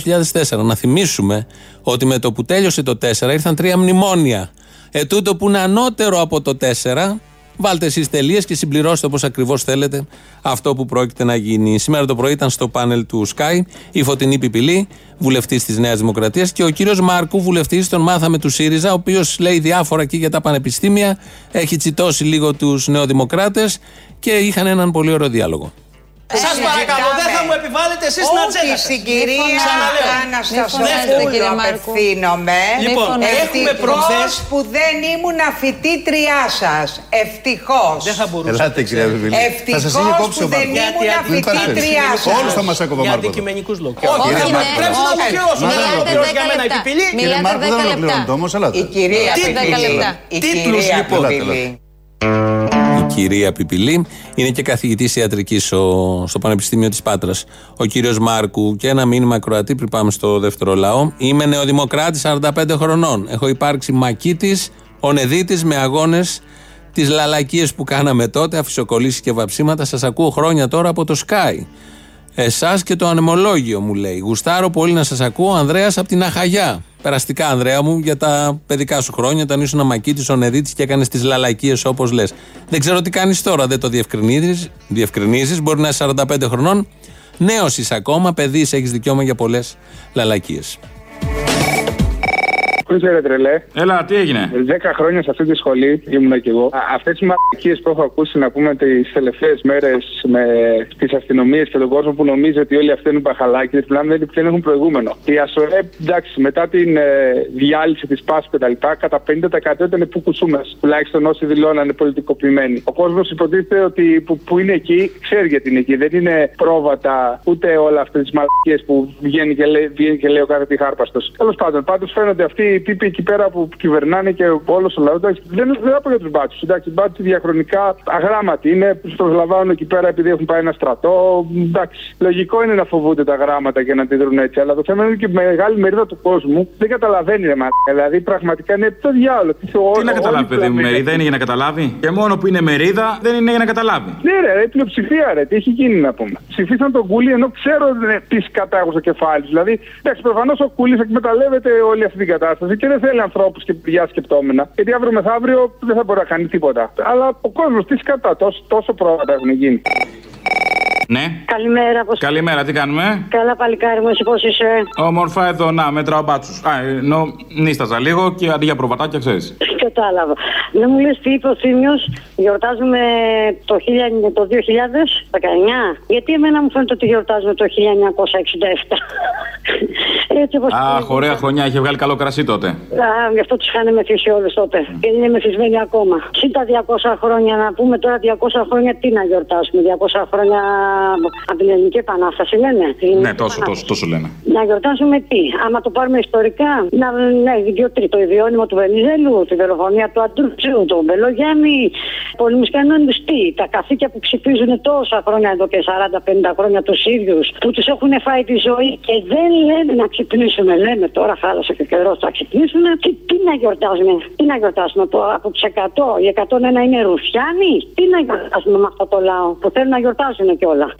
2004. Να θυμίσουμε ότι με το που τέλειωσε το 4 ήρθαν τρία μνημόνια. Ε, τούτο που είναι ανώτερο από το 4, Βάλτε εσείς τελείες και συμπληρώστε όπως ακριβώς θέλετε αυτό που πρόκειται να γίνει. Σήμερα το πρωί ήταν στο πάνελ του Sky η Φωτεινή Πιπηλή, βουλευτής της Νέας Δημοκρατίας, και ο κύριος Μάρκου, βουλευτής, τον μάθαμε του ΣΥΡΙΖΑ, ο οποίος λέει διάφορα εκεί για τα πανεπιστήμια, έχει τσιτώσει λίγο τους νεοδημοκράτες και είχαν έναν πολύ ωραίο διάλογο. Σας παρακαλώ, δεν θα μου επιβάλλετε εσείς την ατζέντα. Όχι, στην κυρία Αναστασόπουλου απευθύνομαι. Λοιπόν, έχουμε Ευτυχώς προχθές. που δεν ήμουν φοιτήτριά σας. Ευτυχώς. Δεν θα μπορούσα. Ελάτε κυρία Βιβιλή. Ευτυχώς Θα σας είχε κόψει που ο δεν Μάρκος. ήμουν Δεν θα φοιτήτριά έρθει. σας. Όλους θα μας έκοβε ο Για Μάρκος. αντικειμενικούς λόγους. Όχι, Όχι, κύριε να Μάρκο. πρέπει να ολοκληρώσω. Μιλάτε Δεν θα δέκα ολοκληρώσει για μένα η λεπτά. πιπηλή. Κύριε Μάρκο δεν ολοκληρώνεται όμως, ελάτε. Η κυρία Τίτλους. Πιπηλή. Η Τίτλους, κυρία λοιπόν. Πιπηλή. Η κυρία Πιπηλή είναι και καθηγητής ιατρικής στο Πανεπιστήμιο της Πάτρας. Ο κύριος Μάρκου και ένα μήνυμα ακροατή πριν πάμε στο δεύτερο λαό. Είμαι νεοδημοκράτης 45 χρονών. Έχω υπάρξει μακίτης, ονεδίτης με αγώνες τις λαλακίες που κάναμε τότε, αφισοκολλήσεις και βαψίματα. Σας ακούω χρόνια τώρα από το Sky. Εσάς και το ανεμολόγιο μου λέει. Γουστάρω πολύ να σας ακούω, Ανδρέας από την Αχαγιά. Περαστικά, Ανδρέα μου, για τα παιδικά σου χρόνια, όταν ήσουν μακίτη, ο Νεδίτη και έκανες τις λαλακίες όπως λες. Δεν ξέρω τι κάνεις τώρα, δεν το διευκρινίζεις. Μπορεί να είσαι 45 χρονών. Νέος είσαι ακόμα, παιδί, έχεις δικαίωμα για πολλές λαλακίες. Ακούστε ρε τρελέ; Έλα, τι έγινε; 10 χρόνια σε αυτή τη σχολή ήμουν κι εγώ. Αυτές τι μαλακίες που έχω ακούσει να πούμε τις τελευταίες μέρες με τις αστυνομίες και τον κόσμο που νομίζει ότι όλοι αυτοί είναι μπαχαλάκια, μιλάμε δεν, δεν έχουν προηγούμενο. Η ΑΣΟΕ, εντάξει, μετά την ε, διάλυση της ΠΑΣ και τα λοιπά, κατά 50% ήταν που κουσούμες. Τουλάχιστον όσοι δηλώνανε πολιτικοποιημένοι. Ο κόσμος υποτίθεται ότι που, που είναι εκεί ξέρει γιατί είναι εκεί. Δεν είναι πρόβατα ούτε όλα αυτές τις μαλακίες που βγαίνει και, λέει, βγαίνει και λέει ο κάθε τυχάρπαστο. Τέλος πάντων, πάντως φαίνονται αυτοί οι τύποι εκεί πέρα που κυβερνάνε και όλος ο λαός. εντάξει, Δεν δεν θα πω για τους μπάτσους. Εντάξει, οι μπάτσοι διαχρονικά αγράμματοι είναι, τους προσλαμβάνουν εκεί πέρα επειδή έχουν πάει ένα στρατό. Εντάξει, λογικό είναι να φοβούνται τα γράμματα και να αντιδρούν έτσι. Αλλά το θέμα είναι ότι και η μεγάλη μερίδα του κόσμου δεν καταλαβαίνει ρε μαλάκα. Δηλαδή πραγματικά είναι το διάλογο. Τι να καταλάβει, παιδί μου, μερίδα είναι για να καταλάβει; Και μόνο που είναι μερίδα δεν είναι για να καταλάβει. Ναι, ρε, ρε, η πλειοψηφία, ρε, τι έχει γίνει να πούμε. Ψηφίσαν τον Κούλι ενώ ξέρω ρε, τις κατάγουν στο κεφάλι του. Δηλαδή, εντάξει, προφανώς ο Κούλις εκμεταλλεύεται όλη αυτή την κατάσταση και δεν θέλει ανθρώπους και παιδιά σκεπτόμενα. Γιατί αύριο μεθαύριο δεν θα μπορεί να κάνει τίποτα. Αλλά ο κόσμος τι κατά, τόσο, τόσο πρόβατα έχουν γίνει. Ναι. Καλημέρα, πώ Καλημέρα, τι κάνουμε; Καλά, παλικάρι μου, εσύ πώς είσαι; Όμορφα εδώ, να, μέτρα μπάτσους. Α, ενώ νίσταζα λίγο και αντί για προβατάκια, ξέρεις. Κατάλαβα. Δεν μου λες τι είπε ο Θήμιος, γιορτάζουμε το, 1000 το 2019. Γιατί εμένα μου φαίνεται ότι γιορτάζουμε το 1967. Έτσι όπως Αχ, ωραία χρονιά, είχε βγάλει καλό κρασί τότε. Α, γι' αυτό τους είχαν μεθύσει όλου τότε. Και είναι μεθυσμένοι ακόμα. Συν τα 200 χρόνια, να πούμε τώρα 200 χρόνια τι να γιορτάσουμε. 200 χρόνια από την Ελληνική Επανάσταση λένε. Την Ναι, Ελληνική τόσο, τόσο, τόσο λένε. να γιορτάσουμε τι, άμα το πάρουμε ιστορικά, να, ναι, δύο τρίτο, το ιδιώνυμο του Βενιζέλου, τη δολοφονία του Αντρούτσου, τον Μπελογιάννη, πολέμου κανόνε, τι, τα καθήκια που ψηφίζουν τόσα χρόνια εδώ και 40-50 χρόνια τους ίδιους, που τους έχουν φάει τη ζωή και δεν λένε να ξυπνήσουμε. Λέμε τώρα χάλασε και καιρός, θα ξυπνήσουν. Τι, τι να γιορτάζουμε, τι να γιορτάσουμε από, από τους 100, οι 101 είναι Ρουφιάνοι, τι να γιορτάσουμε με αυτό το λαό που θέλουν να γιορτάζουν κιόλα.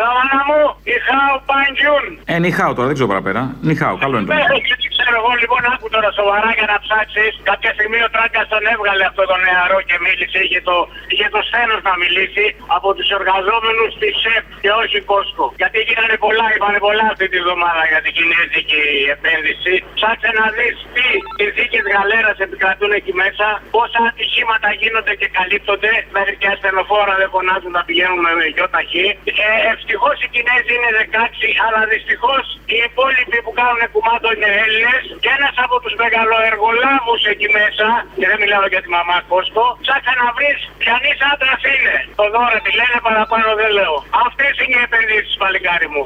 Έλα μου, Ιχάου Παντζιούν. Ε, νυχάω τώρα, δεν ξέρω παραπέρα. Νυχάω, καλό είναι το. Δεν ξέρω εγώ λοιπόν, άκου τώρα σοβαρά για να ψάξεις. Κάποια στιγμή ο Τράγκα τον έβγαλε αυτό το νεαρό και μίλησε. Είχε το, είχε το σθένο να μιλήσει από τους εργαζόμενους της ΣΕΠ και όχι Κόσκο. Γιατί γίνανε πολλά, είπανε πολλά αυτή τη βδομάδα για την κινέζικη επένδυση. Ψάξε να δεις τι συνθήκες γαλέρας επικρατούν εκεί μέσα, πόσα ατυχήματα γίνονται και καλύπτονται. Μέχρι και ασθενοφόρα δεν φωνάζουν να πηγαίνουν με γιοταχή. Ε, Ευτυχώ οι Κινέζοι είναι 16, αλλά δυστυχώς οι υπόλοιποι που κάνουν κουμάντο είναι Έλληνες. Και ένας από τους μεγαλοεργολάβους εκεί μέσα, και δεν μιλάω για τη μαμά Κόσκο, ψάξε να βρεις ποιανής άντρας είναι. Το δώρο τη λένε παραπάνω δεν λέω. Αυτές είναι οι επενδύσεις, παλικάρι μου.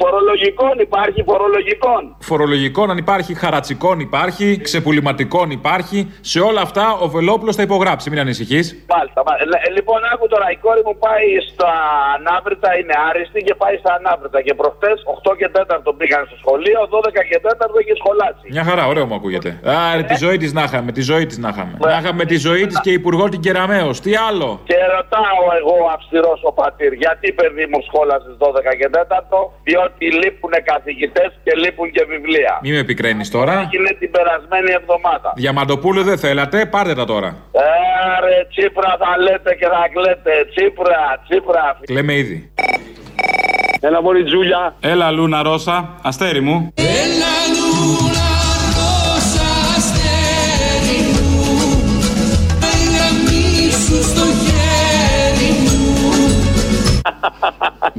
Φορολογικών υπάρχει, φορολογικών. Φορολογικών αν υπάρχει, χαρατσικών υπάρχει, ξεπουληματικών υπάρχει. Σε όλα αυτά ο Βελόπουλος θα υπογράψει, μην ανησυχείς. Μάλιστα. μα- λε- Λοιπόν, άκου τώρα, η κόρη μου πάει στα ανάβρητα, είναι άριστη και πάει στα ανάβρητα. Και προχτές 8 και 4 πήγαν στο σχολείο, 12 και 4 είχε σχολάσει. Μια χαρά, ωραίο μου ακούγεται. Άρε, τη ζωή της να είχαμε, τη ζωή της να είχαμε. Να είχαμε τη ζωή της και υπουργό την Κεραμαίο. Τι άλλο; Και ρωτάω εγώ αυστηρός ο πατήρ, γιατί παιδί μου σχόλασες 12 και 4, διότι λείπουν καθηγητές και λείπουν και βιβλία. Μη με επικραίνεις τώρα. Είναι την περασμένη εβδομάδα. Διαμαντοπούλου δεν θέλατε, πάρτε τα τώρα. Άρε, Τσίπρα θα λέτε και θα κλαίτε. Τσίπρα, Τσίπρα. Κλαίμε ήδη. Έλα, Μωρή Τζούλια. Έλα, Λούνα Ρώσα, αστέρι μου. Έλα λούνα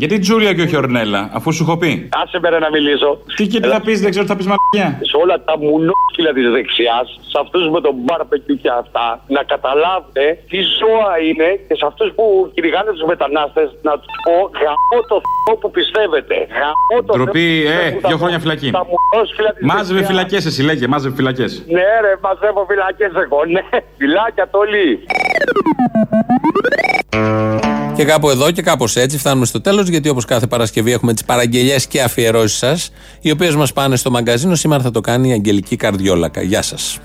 Γιατί Τζούλια και όχι Ορνέλα, αφού σου έχω πει. Άσε με ρε να μιλήσω. Τι και τι θα πεις, δεν ξέρω τι θα πεις μαλακιά. Σε όλα τα μουνόφυλλα της δεξιάς, σε αυτούς με τον μπάρπεκιου και αυτά, να καταλάβετε τι ζώα είναι και σε αυτούς που κυνηγάνε τους μετανάστες να τους πω γαμώ το Θεό που πιστεύετε. Γαμώ το Ντροπή, Θεό που ε, πιστεύετε. δύο χρόνια φυλακή. Τα μουνόφυλλα της Μάζευε δεξιάς. φυλακές, εσύ λέγε, μάζευε φυλακές. Ναι, ρε, μαζεύω φυλακές εγώ. Ναι, φυλάκια τολί. Και κάπου εδώ και κάπως έτσι φτάνουμε στο τέλος, γιατί όπως κάθε Παρασκευή έχουμε τις παραγγελίε και αφιερώσεις σας, οι οποίες μας πάνε στο μαγκαζίνο. Σήμερα θα το κάνει η Αγγελική Καρδιόλακα. Γεια σας.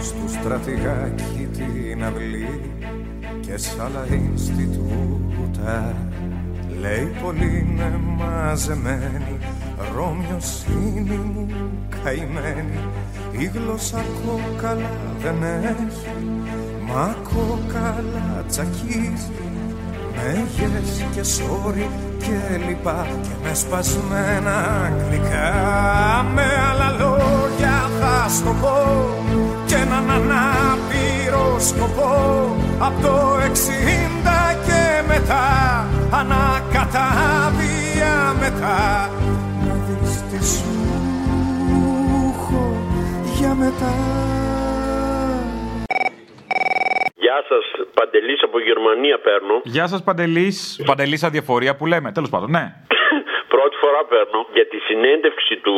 στο στρατηγάκι την αυλή και σ' άλλα Ινστιτούτα λέει πολύ είναι μαζεμένη Ρώμιοσύνη μου καημένη η γλώσσα κόκαλα δεν έχει Μα κοκαλά τσακίζεις Μέγες και σόρι και λοιπά Και με σπασμένα αγγλικά Με άλλα λόγια θα στο πω και έναν ανάπηρο σκοπό. Από το εξήντα και μετά Ανακατάβια μετά. Να δεις τι σου για μετά. Γεια σας, Παντελής από Γερμανία παίρνω. Γεια σας, Παντελής. Παντελής αδιαφορία που λέμε. Τέλος πάντων, ναι. Πρώτη φορά παίρνω για τη συνέντευξη του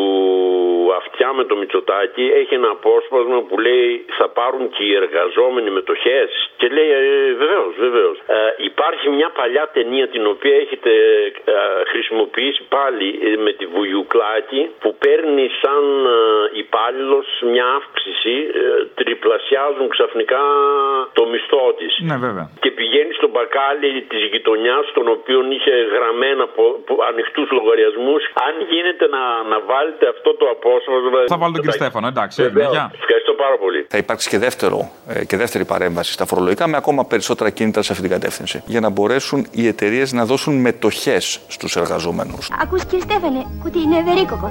Αυτιά με το Μητσοτάκι. Έχει ένα απόσπασμα που λέει θα πάρουν και οι εργαζόμενοι μετοχέ. Και λέει βεβαίως, βεβαίως. Ε, υπάρχει μια παλιά ταινία την οποία έχετε ε, χρησιμοποιήσει πάλι ε, με τη Βουγιουκλάκη που παίρνει σαν ε, υπάλληλος μια αύξηση. ε, τριπλασιάζουν ξαφνικά το μισθό της. Ναι, βέβαια. Και πηγαίνει στον μπακάλι της γειτονιάς, τον οποίο είχε γραμμένα ανοιχτούς λογαριασμούς. Αν γίνεται να, να βάλετε αυτό το απόσπασμα. Θα βάλω τον κύριο Στέφανο, εντάξει. έγινε, Βεβαίως. Γεια. Ευχαριστώ πάρα πολύ. Θα υπάρξει και, δεύτερο, ε, και δεύτερη παρέμβαση στα φορολογικά με ακόμα περισσότερα κίνητρα σε αυτή την κατεύθυνση. Για να μπορέσουν οι εταιρείες να δώσουν μετοχές στους εργαζόμενους. Ακούς κύριε Στέφανε, ότι είναι ευερίκοκο.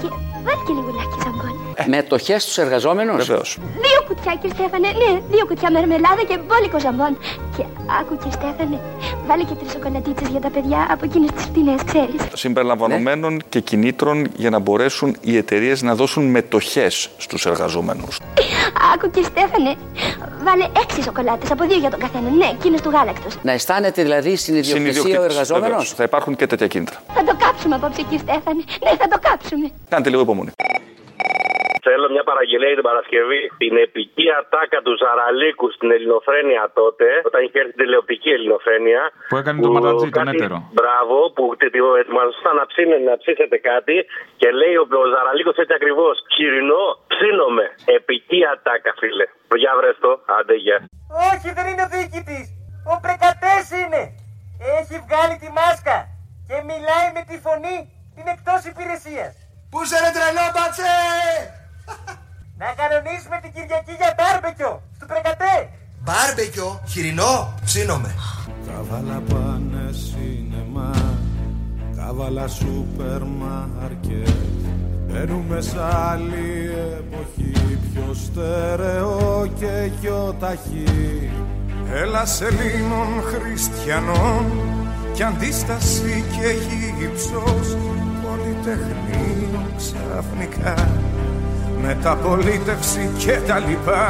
Και βάλει και λιγουλάκι ζαμπόν. Μετοχέ στου εργαζόμενους; Βεβαίως. Δύο κουτιά κύριε Στέφανε, ναι, δύο κουτιά μερμελάδα και μπόλικο ζαμπόν. Και άκου κύριε Στέφανε, βάλει και τρεις σοκολατίτσες για τα παιδιά από εκείνες τις φτηνές, ξέρεις. Συμπεριλαμβανομένων και κινήτρων για να μπορέσουν οι εταιρείες να δώσουν μετοχέ στους εργαζόμενους. Άκου κύριε Στέφανε, βάλε έξι σοκολάτες από δύο για τον καθένα, ναι, εκείνες του γάλακτος. Να αισθάνεται δηλαδή στην ιδιοκτησία ο εργαζόμενος; Θα υπάρχουν και τέτοια κίνητρα. Θα το κάψουμε απόψε κύριε Στέφανε, ναι, θα το κάψουμε. Κάντε λίγο υπομονή. Θέλω μια παραγγελία την Παρασκευή. Την επική ατάκα του Ζαραλίκου στην Ελληνοφρένεια τότε, όταν είχε έρθει την τηλεοπτική Ελληνοφρένεια. Που έκανε το ματατζή, τον έτερο. Μπράβο, που ετοιμαζόταν να, ψήνε, να ψήσετε κάτι και λέει ο, ο Ζαραλίκος έτσι ακριβώς. Χοιρινό, ψήνομαι. Επική ατάκα, φίλε. Για βρες το, άντε γεια. Όχι, δεν είναι ο διοικητής. Ο πρεκατές είναι. Έχει βγάλει τη μάσκα και μιλάει με τη φωνή την εκτός υπηρεσίας. Πού σε ρε τρελό μπατσε! Να κανονίσουμε την Κυριακή για μπάρμπεκιο στο πρεκατέ. Μπάρμπεκιο, χοιρινό, ψήνομαι. Κάβαλα πάνε σινεμά Κάβαλα σούπερ μάρκετ Μπαίνουμε σ' άλλη εποχή Πιο στερεό και πιο ταχύ Έλα Ελλήνων χριστιανών Κι αντίσταση και γύψος Πολυτεχνείο ξαφνικά Μεταπολίτευση και τα λοιπά.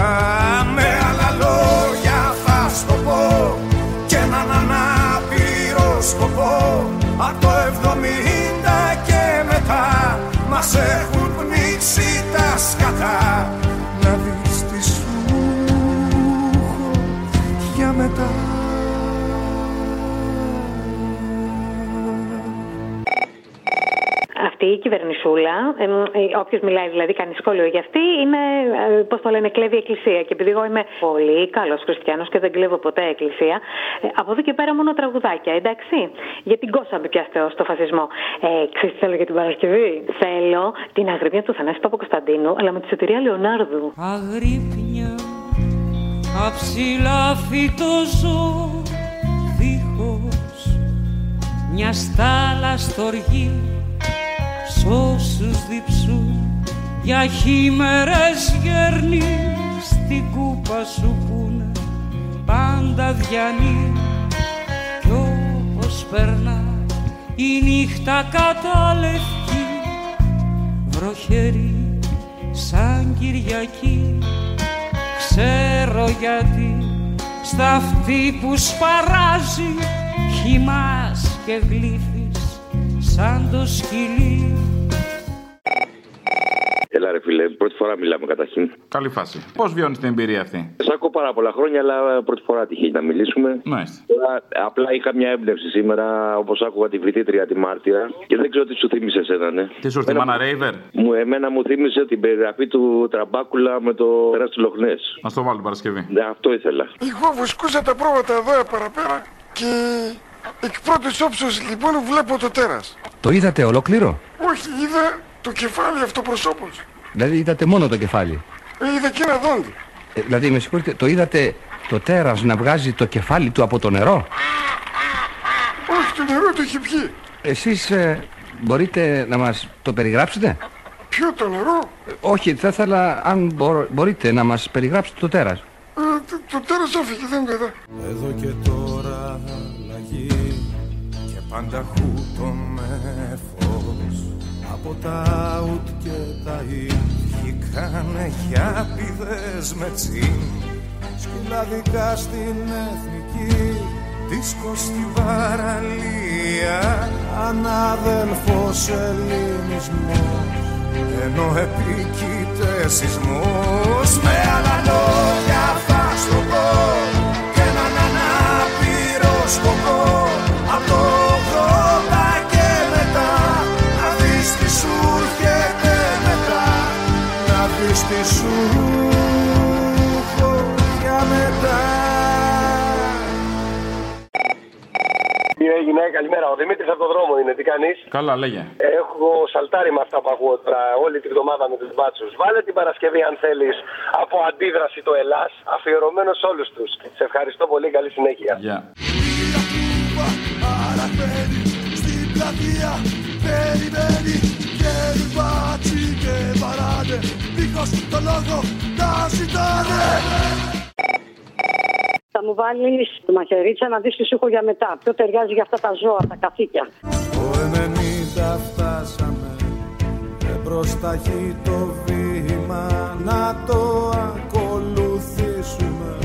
Με άλλα λόγια θα στο πω και έναν ανάπηρο σκοπό. Από το 70 και μετά μας έχουν πνίξει τα σκατά. Να δεις τι σου έχω για μετά Αυτή η κυβερνησούλα, όποιος μιλάει δηλαδή, κάνει σχόλιο για αυτή, είναι, πώς το λένε, κλέβει εκκλησία. Και επειδή εγώ είμαι πολύ καλός χριστιανός και δεν κλέβω ποτέ εκκλησία, ε, από εδώ και πέρα μόνο τραγουδάκια, εντάξει. Γιατί γκώσαμε πια στο, στο φασισμό. Ε, ξέρεις τι θέλω για την Παρασκευή; Θέλω την αγρύπνια του Θανάση Παπακοσταντίνου, αλλά με τη σωτηρία Λεωνάρδου. Αγρύπνια αψηλά φυτό ζω δίχως μια στάλα στοργή σ' όσους διψούν για χήμερες γέρνει στην κούπα σου πούνε πάντα διανύει. Κι όπως περνά η νύχτα καταλευκή βροχερή σαν Κυριακή. Ξέρω γιατί στα αυτή που σπαράζει χυμάς και γλύφεις σαν το σκυλί Έλα ρε φίλε, πρώτη φορά μιλάμε καταρχήν. Καλή φάση. Πώς βιώνεις την εμπειρία αυτή; Σ' ακούω πάρα πολλά χρόνια, αλλά πρώτη φορά τυχαίνει να μιλήσουμε. Μάλιστα. Τώρα, απλά είχα μια έμπνευση σήμερα, όπως άκουγα τη φοιτήτρια τη Μάρτυρα, και δεν ξέρω τι σου θύμισε εσένα, ναι. Τι σου ήρθε, Εμένα Μάνα Ρέιβερ; Μου, εμένα μου θύμισε την περιγραφή του Τραμπάκουλα με το τέρα του Λοχνέ. Να το βάλω την Παρασκευή. Ναι, αυτό ήθελα. Εγώ βουσκούσα τα πρόβατα εδώ παραπέρα και εκ πρώτης όψεως λοιπόν βλέπω το τέρας. Το είδατε ολόκληρο; Όχι, είδα το κεφάλι αυτοπροσώπως. Δηλαδή είδατε μόνο το κεφάλι; Ε, είδα και ένα δόντι. Ε, δηλαδή με συγχωρείτε, το είδατε το τέρας να βγάζει το κεφάλι του από το νερό; Όχι, το νερό το έχει πιει. Εσείς ε, μπορείτε να μας το περιγράψετε; Ποιο το νερό; Ε, όχι, θα ήθελα αν μπορώ- μπορείτε να μας περιγράψετε το τέρας. Ε, το, Το τέρας έφυγε, δεν είναι εδώ. Εδώ και τώρα αλλαγή και πάντα χούτο με φως. Από τα ουτ και τα ι βγήκανε χιάπηδες με τσιν. Σκυλαδικά στην εθνική δίσκο στη βαραλία. Ανάδελφος ελληνισμός ενώ επίκειται σεισμός σου έχω για μετά Τι έγινε, καλημέρα. Ο Δημήτρης από τον δρόμο είναι, τι κάνεις; Καλά, λέγε. Έχω σαλτάρει με αυτά που ακούω τώρα όλη τη βδομάδα με τους μπάτσους. Βάλε την Παρασκευή, αν θέλεις, από αντίδραση το Ελλάς, αφιερωμένο σε όλους τους. Σε ευχαριστώ πολύ, καλή συνέχεια. Γεια. Παραφέρει Δίχως το λόγο τα ζητάνε Θα μου βάλεις το μαχαιρίτσα να δεις τι σου έχω για μετά. Ποιο ταιριάζει για αυτά τα ζώα, τα καθήκια. Το 90 φτάσαμε Εμπρός ταχύ το βήμα Να το ακολουθήσουμε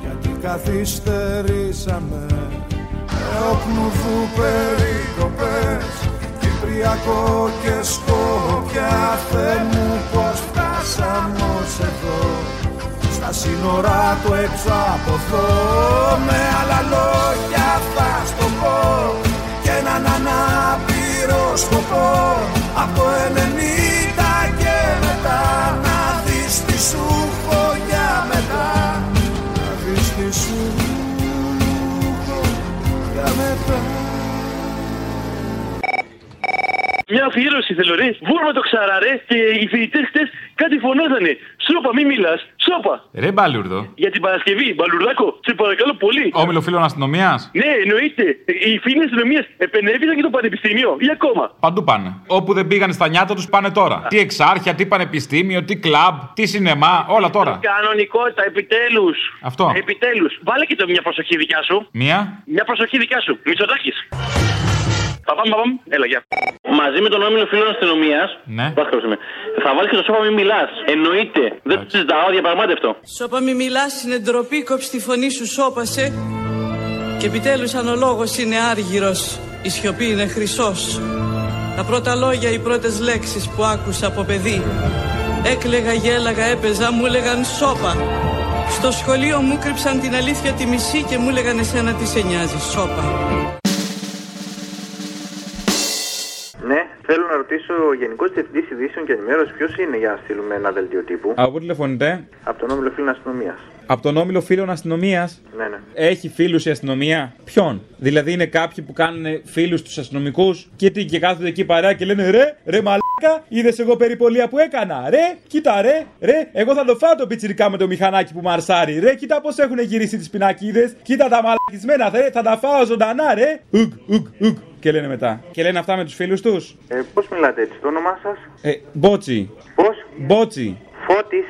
Γιατί καθυστερήσαμε Εόπνουδου περικοπές Κυπριακό και Σκόπια Θεέ μου πως φτάσαμε ως εδώ. Στα σύνορα του έξω από εδώ Με άλλα λόγια θα στο πω Και έναν ανάπηρο σκοπό. Από το 90 και μετά Να δεις τι σου αφιέρωση θέλω ρε. Βούρμα το ξαρά ρε. Και οι φοιτητές χτες κάτι φωνάζανε. Σώπα, μη μιλάς. Σώπα. Ρε μπαλούρδο. Για την Παρασκευή, μπαλουρδάκο. Σε παρακαλώ πολύ. Όμιλο φίλων αστυνομίας. Ναι, εννοείται. Οι φίλοι αστυνομίας επενέβησαν και το πανεπιστήμιο ή ακόμα. Παντού πάνε. Όπου δεν πήγαν στα νιάτα τους πάνε τώρα. Τι εξάρχεια, τι πανεπιστήμιο, τι κλαμπ, τι σινεμά, όλα τώρα. Κανονικότητα, επιτέλους. Αυτό. Επιτέλους. Βάλε και το μια προσοχή δικιά σου. Μία. Μια προσοχή δικιά σου. Μητσοτάκης. Παπάμ, παπάμ, έλα, γεια. Μαζί με τον όμιλο φίλων αστυνομίας. Ναι. Θα βάλεις και το σώπα, μην μιλάς. Εννοείται. Δεν το συζητάω, διαπραγμάτευτο. Σώπα μη μιλάς είναι ντροπή, κόψει τη φωνή σου, σώπασε. Και επιτέλους αν ο λόγος είναι άργυρος, η σιωπή είναι χρυσός. Τα πρώτα λόγια, οι πρώτες λέξεις που άκουσα από παιδί. Έκλεγα, γέλαγα, έπαιζα, μου έλεγαν σώπα. Στο σχολείο μου κρύψαν την αλήθεια τη μισή και μου έλεγαν εσένα τι σε νοιάζει, σώπα. Ναι, θέλω να ρωτήσω ο Γενικός Διευθυντής Ειδήσεων και Ενημέρωσης ποιος είναι για να στείλουμε ένα δελτίο τύπου; Από πού τηλεφωνείτε; Από τον Όμιλο Φίλων Αστυνομίας. Από τον όμιλο φίλων αστυνομίας; Ναι, ναι. Έχει φίλους η αστυνομία; Ποιον; Δηλαδή είναι κάποιοι που κάνουν φίλους τους αστυνομικούς και τι και κάθονται εκεί παρέα και λένε ρε, ρε μαλάκα, είδες εγώ περιπολία που έκανα. Ρε, κοίτα ρε, ρε, εγώ θα το φάω το πιτσιρικά με το μηχανάκι που μαρσάρει. Ρε, κοίτα πώς έχουν γυρίσει τις πινακίδες. Κοίτα τα μαλακισμένα, ρε, θα τα φάω ζωντανά, ρε. Ουγ, ουγ, ουγ. Και λένε μετά. Και λένε αυτά με τους φίλους τους. Ε, Πώς μιλάτε έτσι, το όνομά σας; Ε, μπότσι. Πώς; Μπότσι. Φώτης.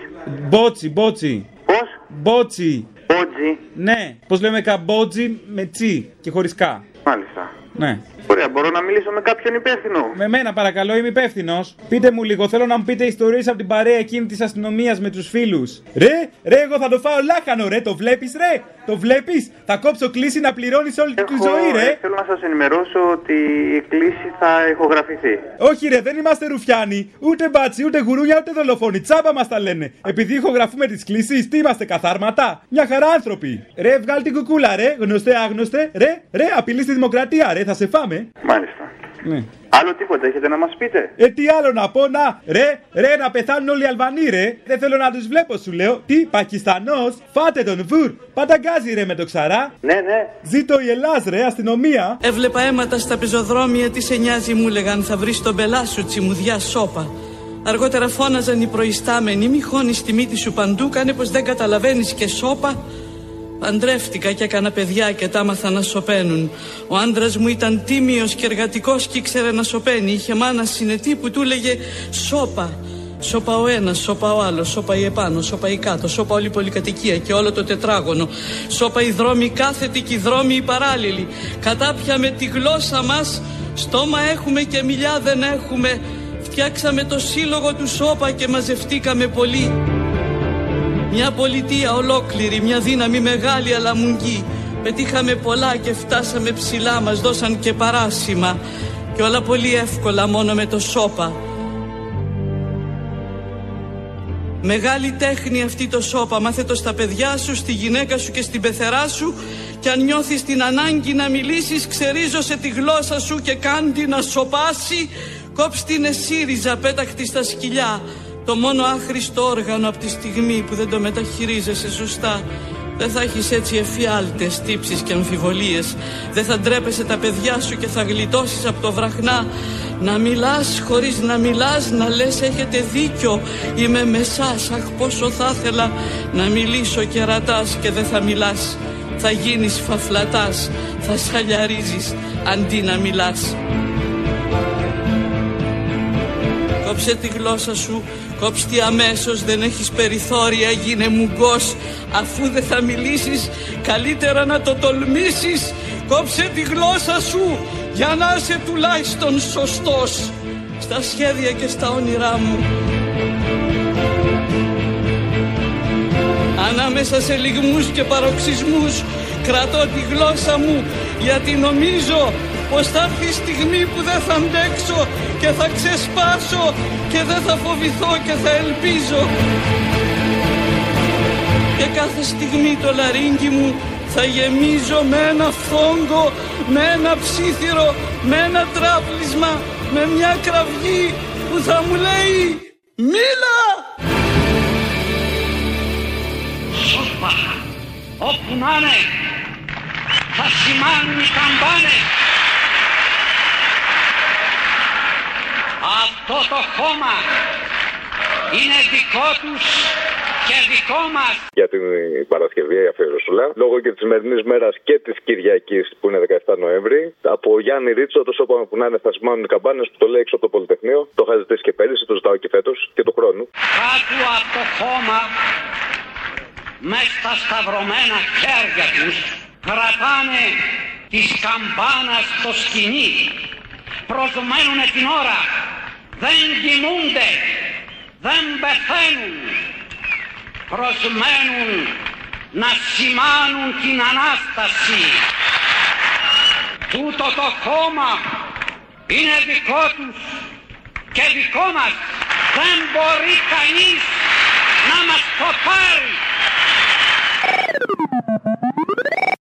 Μπότσι, μπότσι. Πώς; Μπότσι. Μπότζι. Ναι. Πώς λέμε καμπότζι με τσι και χωρίς κα. Μάλιστα. Ναι. Ωραία, μπορώ να μιλήσω με κάποιον υπεύθυνο. Με μένα παρακαλώ, είμαι υπεύθυνος. Πείτε μου λίγο, θέλω να μου πείτε ιστορίες από την παρέα εκείνη της αστυνομίας με τους φίλους. Ρε, ρε, εγώ θα το φάω λάχανο, ρε, το βλέπεις, ρε; Το βλέπεις, θα κόψω κλίση να πληρώνεις όλη τη ζωή, ρε. ε, θέλω να σας ενημερώσω ότι η κλήση θα ηχογραφηθεί. Όχι, ρε, δεν είμαστε ρουφιάνοι. Ούτε μπάτσι, ούτε γουρούνια, ούτε δολοφόνοι. Τσάμπα μας τα λένε. Επειδή ηχογραφούμε τις κλήσει, τι είμαστε, καθάρματα; Μια χαρά άνθρωποι. Ρε, βγάλ την κουκούλα, ρε, γνωστέ, άγνωστε. Ρε, ρε, απειλή στη δημοκρατία, ρε, θα σε φάμε. Μάλιστα. Ναι. Άλλο τίποτα έχετε να μας πείτε. Ε, τι άλλο να πω, να, ρε, ρε, να πεθάνουν όλοι οι Αλβανοί, ρε. Δεν θέλω να τους βλέπω, σου λέω. Τι, Πακιστανός, φάτε τον βουρ. Πανταγκάζει, ρε, με το ξαρά. Ναι, ναι. Ζήτω η Ελλάς, ρε, αστυνομία. Έβλεπα αίματα στα πεζοδρόμια, τι σε νοιάζει, μου λέγαν. Θα βρεις τον πελά σου, τσιμουδιά σώπα. Αργότερα φώναζαν οι προϊστάμενοι, μη χώνεις τη μύτη σου παντού, κάνε πως δεν καταλαβαίνεις και σώπα. Παντρεύτηκα και έκανα παιδιά και τα άμαθα να σωπαίνουν. Ο άντρας μου ήταν τίμιος και εργατικός και ήξερε να σωπαίνει. Είχε μάνα συνετή που του έλεγε σώπα. Σώπα ο ένας, σώπα ο άλλος, σώπα η επάνω, σώπα η κάτω, σώπα όλη η πολυκατοικία και όλο το τετράγωνο. Σώπα οι δρόμοι κάθετοι και οι δρόμοι οι παράλληλοι. Κατάπια με τη γλώσσα μας, στόμα έχουμε και μιλιά δεν έχουμε. Φτιάξαμε το σύλλογο του σώπα και μαζευτήκαμε πολύ. Μια πολιτεία ολόκληρη, μια δύναμη μεγάλη αλλά μουγγή. Πετύχαμε πολλά και φτάσαμε ψηλά, μας δώσαν και παράσημα. Και όλα πολύ εύκολα μόνο με το σώπα. Μεγάλη τέχνη αυτή το σώπα, μάθε το στα παιδιά σου, στη γυναίκα σου και στην πεθερά σου και αν νιώθεις την ανάγκη να μιλήσεις ξερίζωσε τη γλώσσα σου και κάντι να σοπάσει κόψ την εσύριζα πέταχτη στα σκυλιά το μόνο άχρηστο όργανο από τη στιγμή που δεν το μεταχειρίζεσαι σωστά δεν θα έχεις έτσι εφιάλτες, τύψεις και αμφιβολίες. Δεν θα ντρέπεσαι τα παιδιά σου και θα γλιτώσεις από το βραχνά. Να μιλάς χωρίς να μιλάς, να λες έχετε δίκιο. Είμαι με σας, αχ πόσο θα ήθελα να μιλήσω και ρατάς και δεν θα μιλάς. Θα γίνεις φαφλατάς, θα σχαλιαρίζεις αντί να μιλάς. Κόψε τη γλώσσα σου Κόψτε αμέσως δεν έχεις περιθώρια γίνε μουγκός. Αφού δεν θα μιλήσεις καλύτερα να το τολμήσεις. Κόψε τη γλώσσα σου για να είσαι τουλάχιστον σωστός. Στα σχέδια και στα όνειρά μου. Ανάμεσα σε λιγμούς και παροξισμούς Κρατώ τη γλώσσα μου γιατί νομίζω πως θα έρθει η στιγμή που δεν θα αντέξω και θα ξεσπάσω και δεν θα φοβηθώ και θα ελπίζω. Και κάθε στιγμή το λαρίνκι μου θα γεμίζω με ένα φόγκο, με ένα ψήθυρο, με ένα τράπλισμα, με μια κραυγή που θα μου λέει «Μίλα!» Σώσπα, όπου να είναι, θα σημάνουν οι καμπάνες Αυτό το χώμα είναι δικό τους και δικό μας. Για την Παρασκευή αφιερωσούλα, λόγω και της σημερινής μέρας και της Κυριακής που είναι 17 Νοέμβρη, από Γιάννη Ρίτσο, το σώπαμε που να είναι θα σημάνουν οι καμπάνες που το λέει έξω από το Πολυτεχνείο. Το είχα ζητήσει και πέρυσι, το ζητάω και φέτος και του χρόνου. Κάτω από το χώμα, με στα σταυρωμένα χέρια τους, κρατάνε τη καμπάνα στο σκηνή. Προσμένουν την ώρα δεν κοιμούνται, δεν πεθαίνουν, προσμένουν να σημάνουν την Ανάσταση. Τούτο το κόμμα είναι δικό τους και δικό μας. Δεν μπορεί κανείς να μας το πάρει.